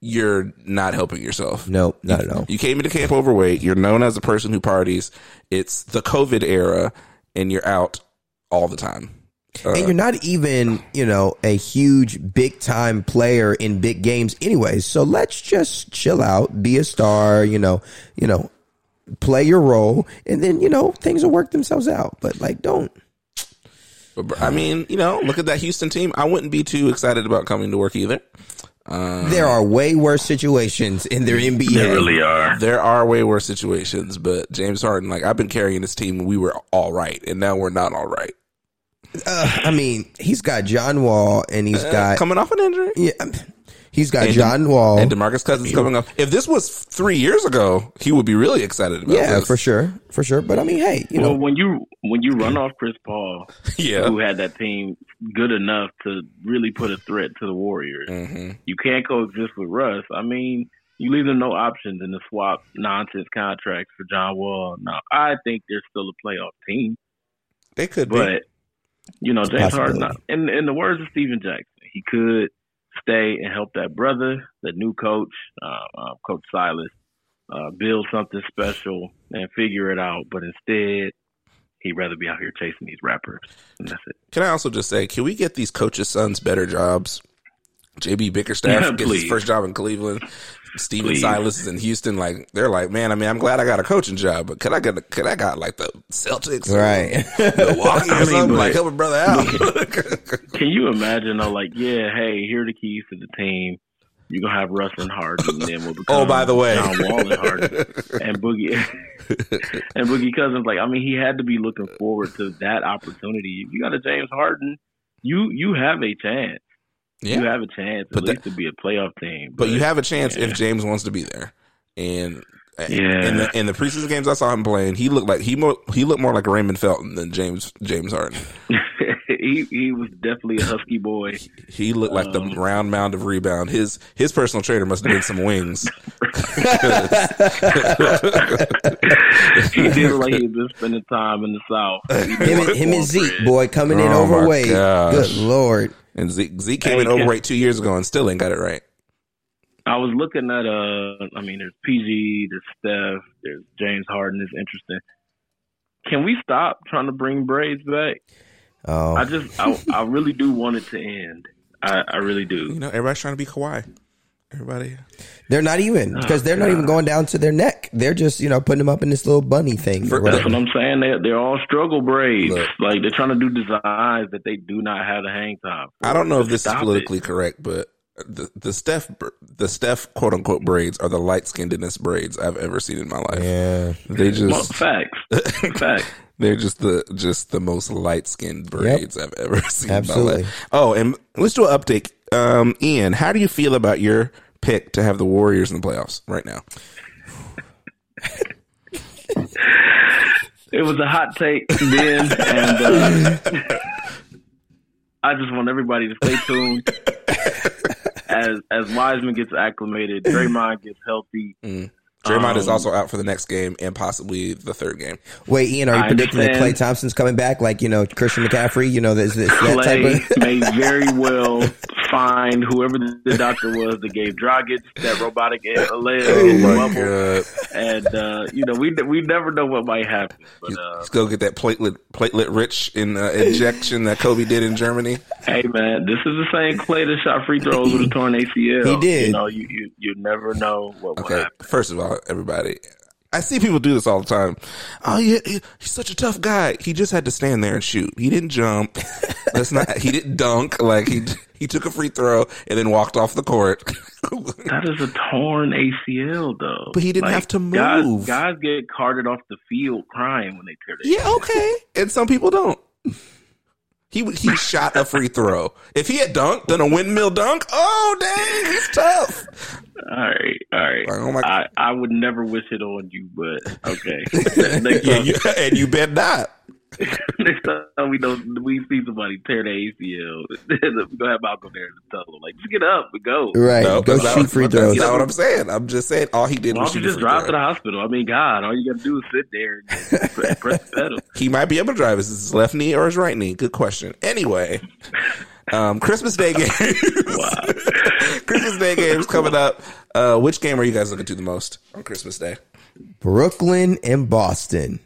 you're not helping yourself. Nope, not at all. You came into camp overweight. You're known as a person who parties. It's the COVID era, and you're out all the time. Uh, and you're not even, you know, a huge big time player in big games anyway. So let's just chill out, be a star, you know, you know, play your role and then, you know, things will work themselves out. But like don't But, I mean, you know, look at that Houston team. I wouldn't be too excited about coming to work either. there are way worse situations in their NBA. There really are. There are way worse situations, but James Harden, like I've been carrying this team, we were all right, and now we're not all right. Uh, I mean, he's got John Wall and he's Uh, got coming off an injury, yeah, he's got And- John Wall. and Demarcus Cousins coming off. If this was three years ago, he would be really excited about. yeah, this. for sure. For sure. But I mean, hey, you well, know, when you when you run off Chris Paul, Yeah, who had that team good enough to really put a threat to the Warriors, hmm you can't coexist with Russ. I mean, you leave them no options in the swap nonsense contracts for John Wall. Now, I think they're still a playoff team, they could be. You know, James Harden. In in the words of Steven Jackson, he could stay and help that brother, the new coach, uh, uh, Coach Silas, uh, build something special and figure it out. But instead, he'd rather be out here chasing these rappers, and that's it. Can I also just say, can we get these coaches' sons better jobs? JB Bickerstaff Yeah, gets his first job in Cleveland. Stephen Please. Silas is in Houston. Like they're like, man. I mean, I'm glad I got a coaching job, but could I get? a- Could I got like the Celtics, or right. Milwaukee, or I mean, something? but- like help a brother out. Can you imagine though? Like, yeah, hey, here are the keys to the team. You're gonna have Russ and Harden, and then we'll oh, become oh, by the way, John Wall and Harden and Boogie and Boogie Cousins. Like, I mean, he had to be looking forward to that opportunity. If you got a James Harden, you you have a chance. You have a chance But at that- least to be a playoff team. but you have a chance yeah. if James wants to be there. And Yeah. in the in the preseason games I saw him playing, he looked like he mo- he looked more like Raymond Felton than James James Harden. he he was definitely a husky boy. He looked like the Um, round mound of rebound. His his personal trainer must have been some wings. he did look like he had been spending time in the South. Him, and- him and Zeke, boy, coming in Oh, my overweight. gosh. Good lord. And Zeke, Zeke came Hey, in overweight two years ago and still ain't got it right. I was looking at uh, I mean, there's PG, there's Steph, there's James Harden. Is interesting. Can we stop trying to bring braids back? Oh, I just, I, I really do want it to end. I, I really do. You know, everybody's trying to be Kawhi. Everybody. They're not even because they're not even going down to their neck. They're just you know putting them up in this little bunny thing. or That's whatever. what I'm saying. They they're all struggle braids. Look. like they're trying to do designs that they do not have the hang time. for. I don't know if this Stop is it. politically correct, but the the Steph the Steph quote unquote braids are the light skinnedest braids I've ever seen in my life. Yeah. They Well, just facts. facts. they're just the just the most light skinned braids I've ever seen. In Absolutely. my life. Oh, and let's do an update. Um, Ian, how do you feel about your pick to have the Warriors in the playoffs right now? It was a hot take then, and uh, I just want everybody to stay tuned. As as Wiseman gets acclimated, Draymond gets healthy. Draymond is Um, also out for the next game and possibly the third game. Wait, Ian, are you I predicting that Klay. Thompson's coming back? Like you know Christian McCaffrey? You know this, this that type Klay of. may very well find whoever the doctor was that gave Dragic that robotic leg Oh in the bubble, god! and uh, you know we we never know what might happen. But uh, Let's go get that platelet platelet rich in uh, injection that Kobe did in Germany. hey man, this is the same Klay that shot free throws with a torn ACL. He did. You know, you you, you never know what will Okay, happen. first of all, everybody, I see people do this all the time. Oh, yeah, he, he's such a tough guy. He just had to stand there and shoot. He didn't jump. That's not. He didn't dunk. Like he he took a free throw and then walked off the court. That is a torn ACL though. But he didn't Like, have to Guys, move. guys get carted off the field crying when they tear their yeah, okay. And some people don't. He he shot a free throw. If he had dunked, done a windmill dunk, oh dang, he's tough. All right, all right. Like, oh my- I, I would never wish it on you, but okay. Yeah, you, and you bet not. next time we know we see somebody tear their ACL, we gonna have Malcolm there to tell them like, just get up and go. Right, No, go that's not- shoot free that's throws. not what I'm saying. I'm just saying all he did Why was shoot you a just drive throw. to the hospital? I mean, God, all you gotta do is sit there and press, press the pedal. He might be able to drive. Is his left knee or his right knee? Good question. Anyway, um, Christmas Day games. Christmas Day games coming up. Uh, which game are you guys looking to the most on Christmas Day? Brooklyn and Boston.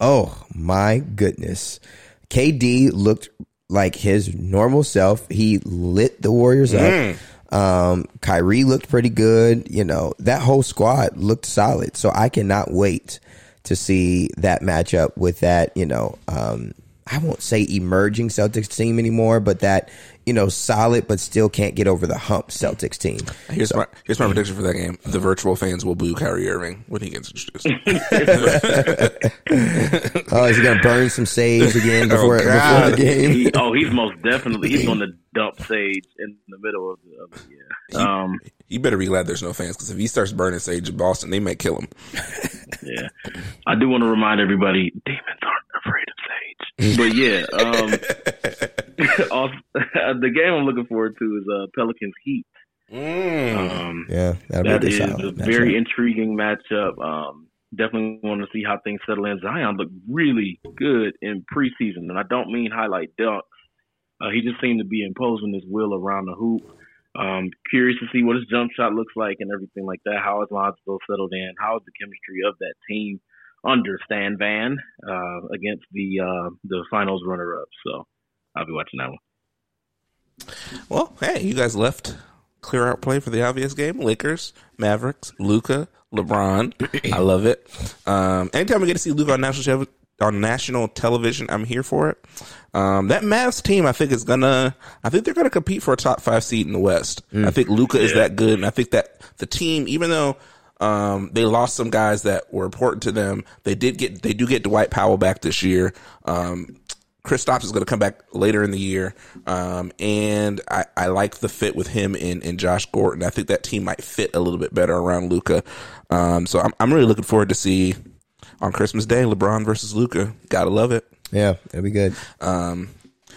Oh my goodness. KD looked like his normal self. He lit the Warriors up. Um, Kyrie looked pretty good. You know, that whole squad looked solid. So I cannot wait to see that matchup with that, you know, um, I won't say emerging Celtics team anymore, but that, you know, solid but still can't get over the hump Celtics team. Here's my here's my prediction for that game. The virtual fans will boo Kyrie Irving when he gets introduced. Oh, is he gonna burn some sage again before, before the game? He, oh, he's most definitely he's going to dump Sage in the middle of the, of the yeah. Um, you better be glad there's no fans because if he starts burning sage in Boston, they may kill him. yeah. I do want to remind everybody, demons aren't afraid of Sage. But yeah, um, also, the game I'm looking forward to is uh, Pelicans Heat. Um, Yeah, that'll that be a is good a solid very matchup. intriguing matchup. Um, definitely want to see how things settle in. Zion looked really good in preseason, and I don't mean highlight dunks. Uh, he just seemed to be imposing his will around the hoop. Um, curious to see what his jump shot looks like and everything like that. How is Lonzo settled in? How is the chemistry of that team under Stan Van uh, against the uh, the finals runner up? So I'll be watching that one. Well, hey, you guys left clear out play for the obvious game. Lakers, Mavericks, Luka, LeBron. I love it. Um, anytime we get to see Luka on national tev- on national television, I'm here for it. Um, that Mavs team, I think is gonna. I think they're gonna compete for a top five seed in the West. I think Luka is that good, and I think that the team, even though. Um, they lost some guys that were important to them. They did get, they do get Dwight Powell back this year. Um, Kristaps is going to come back later in the year. Um, and I, I like the fit with him and, and Josh Gordon. I think that team might fit a little bit better around Luka. Um, so I'm, I'm really looking forward to see on Christmas Day, LeBron versus Luka. Gotta love it. Yeah, that'll be good. Um,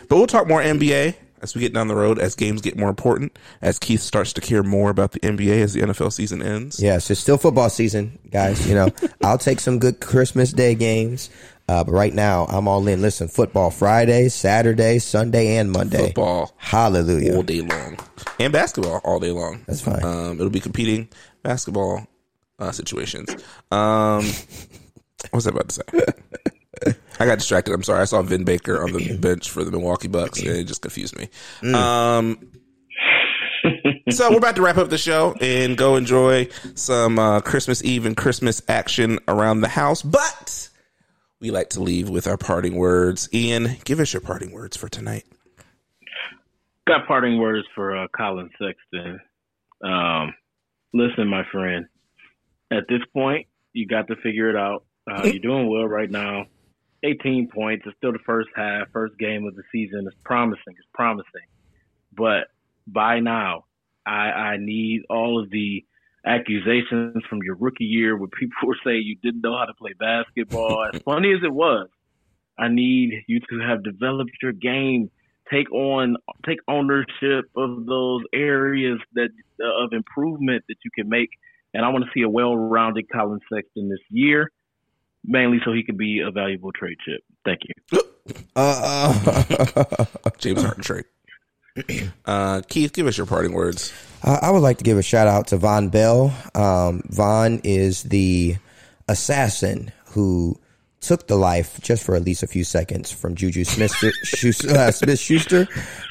but we'll talk more NBA as we get down the road, as games get more important, as Keith starts to care more about the NBA as the NFL season ends. Yes, it's still football season, guys. You know, I'll take some good Christmas Day games. Uh, but right now, I'm all in. Listen, football Friday, Saturday, Sunday, and Monday. Football Hallelujah. all day long, and basketball all day long. That's fine. Um, it'll be competing basketball uh, situations. Um, what was I about to say? I got distracted. I'm sorry. I saw Vin Baker on the bench for the Milwaukee Bucks, and it just confused me. Mm. Um, so we're about to wrap up the show and go enjoy some uh, Christmas Eve and Christmas action around the house. But we like to leave with our parting words. Ian, give us your parting words for tonight. Got parting words for uh, Collin Sexton. Um, listen, my friend. At this point, you got to figure it out. Uh, you're doing well right now. 18 points. It's still the first half, first game of the season. It's promising. It's promising. But by now, I, I need all of the accusations from your rookie year where people were saying you didn't know how to play basketball. as funny as it was, I need you to have developed your game. Take on, take ownership of those areas that uh, of improvement that you can make. And I want to see a well-rounded Collin Sexton this year, mainly so he can be a valuable trade chip. Thank you. Uh, James Harden trade. Uh, Keith, give us your parting words. Uh, I would like to give a shout out to Vonn Bell. Um, Vonn is the assassin who took the life just for at least a few seconds from Juju Smith uh, Smith Schuster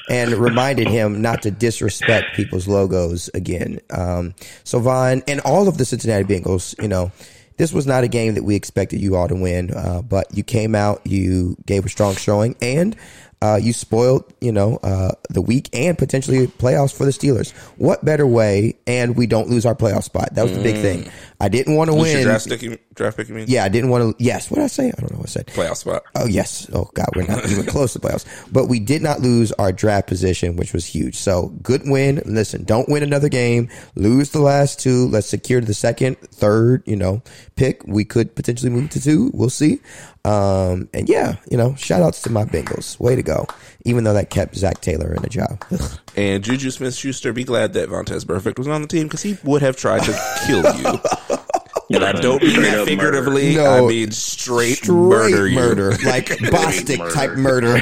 and reminded him not to disrespect people's logos again. Um, so Von and all of the Cincinnati Bengals, you know, this was not a game that we expected you all to win, uh, but you came out, you gave a strong showing, and uh, you spoiled, you know, uh, the week and potentially playoffs for the Steelers. What better way? And we don't lose our playoff spot. That was the big Mm. thing. I didn't want to win. Draft, stick, draft pick, you mean? Yeah, I didn't want to. Yes, what did I say? I don't know what I said. Playoff spot. Oh yes. Oh god, we're not even close to playoffs. But we did not lose our draft position, which was huge. So good win. Listen, don't win another game. Lose the last two. Let's secure the second, third, you know, pick. We could potentially move to two. We'll see. Um, and yeah, you know, shout outs to my Bengals. Way to go. Even though that kept Zac Taylor in a job. And Juju Smith Schuster, be glad that Vontaze Burfict was on the team because he would have tried to kill you. And I don't mean Straight that figuratively. No. I mean straight, murder you. murder. Like Bostic type murder.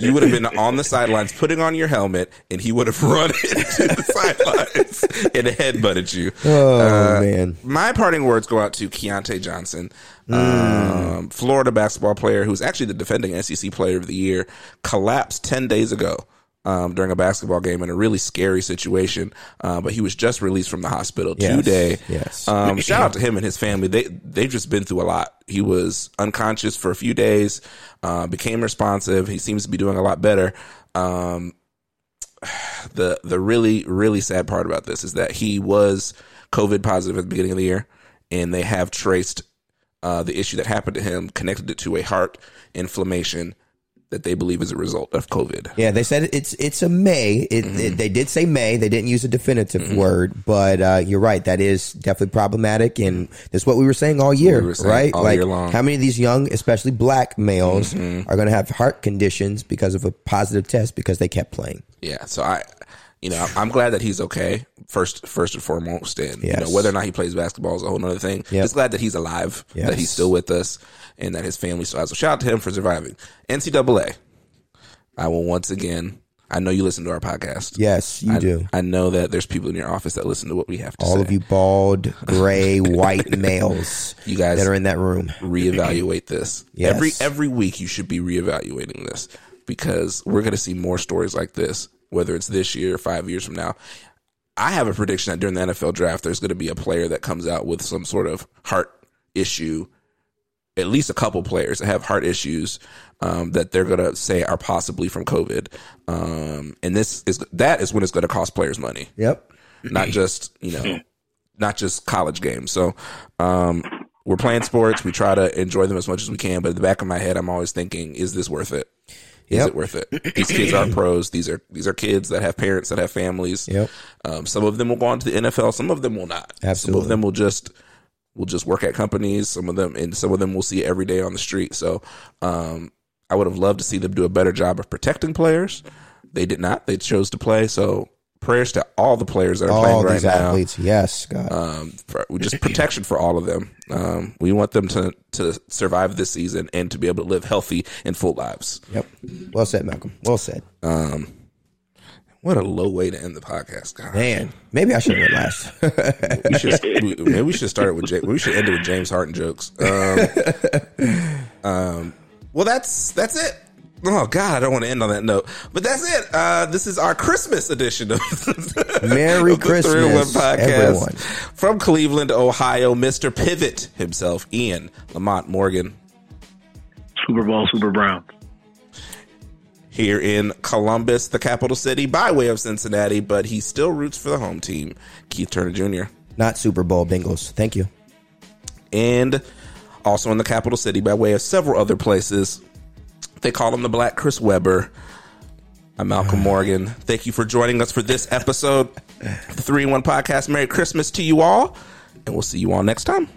You would have been on the sidelines putting on your helmet, and he would have run into the sidelines and headbutted you. Oh man. My parting words go out to Keyontae Johnson, um, Florida basketball player who's actually the defending SEC player of the year, collapsed 10 days ago. Um, during a basketball game in a really scary situation, uh, but he was just released from the hospital Yes, today. yes. Um, shout out to him and his family. They they've just been through a lot. He was unconscious for a few days, uh, became responsive. He seems to be doing a lot better. Um, the the really really sad part about this is that he was COVID positive at the beginning of the year, and they have traced uh, the issue that happened to him, connected it to a heart inflammation that they believe is a result of COVID. Yeah, they said it's it's a May. It, Mm-hmm. it- they did say May. They didn't use a definitive word, but uh, you're right. That is definitely problematic, and that's what we were saying all year, we saying right? all like year long. Mm-hmm. how many of these young, especially black males, are going to have heart conditions because of a positive test because they kept playing? Yeah, so I, you know, I'm glad that he's okay. First, first and foremost, and you know whether or not he plays basketball is a whole other thing. Yep. Just glad that he's alive, that he's still with us, and that his family has. So shout out to him for surviving. NCAA, I will once again. I know you listen to our podcast. Yes, you I, do. I know that there's people in your office that listen to what we have to All say. of you bald, gray, white males You guys that are in that room. reevaluate this. Yes. Every every week you should be reevaluating this because we're going to see more stories like this whether it's this year or 5 years from now. I have a prediction that during the NFL draft there's going to be a player that comes out with some sort of heart issue at least a couple players that have heart issues um, that they're going to say are possibly from COVID. Um, and this is that is when it's going to cost players money Yep. not just you know not just college games so um we're playing sports we try to enjoy them as much as we can but in the back of my head i'm always thinking is this worth it Is Yep. it worth it these kids aren't pros these are these are kids that have parents that have families Yep. um, some of them will go on to the nfl some of them will not Absolutely. some of them will just will just work at companies some of them and some of them we'll see every day on the street so um i would have loved to see them do a better job of protecting players they did not they chose to play so prayers to all the players that are All playing right now athletes. Yes, God. um, for, just protection for all of them. Um, we want them to to survive this season and to be able to live healthy and full lives. yep. Well said, Malcolm. Well said. What a low way to end the podcast, God. Man, maybe I should have went last. We should we, maybe we should start it with James. We should end it with James Harden jokes. Um, um, well, that's that's it. Oh God, I don't want to end on that note. But that's it. Uh, this is our Christmas edition of Merry of the Christmas, podcast everyone. from Cleveland, Ohio. Mr. Pivot himself, Ian Lamont Morgan, Super Bowl, Super Browns. Here in Columbus, the capital city, by way of Cincinnati, but he still roots for the home team, Keith Turner Jr. Not Super Bowl Bengals. Thank you. and also in the capital city by way of several other places. They call him the Black Chris Webber. I'm Malcolm Morgan. Thank you for joining us for this episode, of the Three in One Podcast. Merry Christmas to you all, and we'll see you all next time.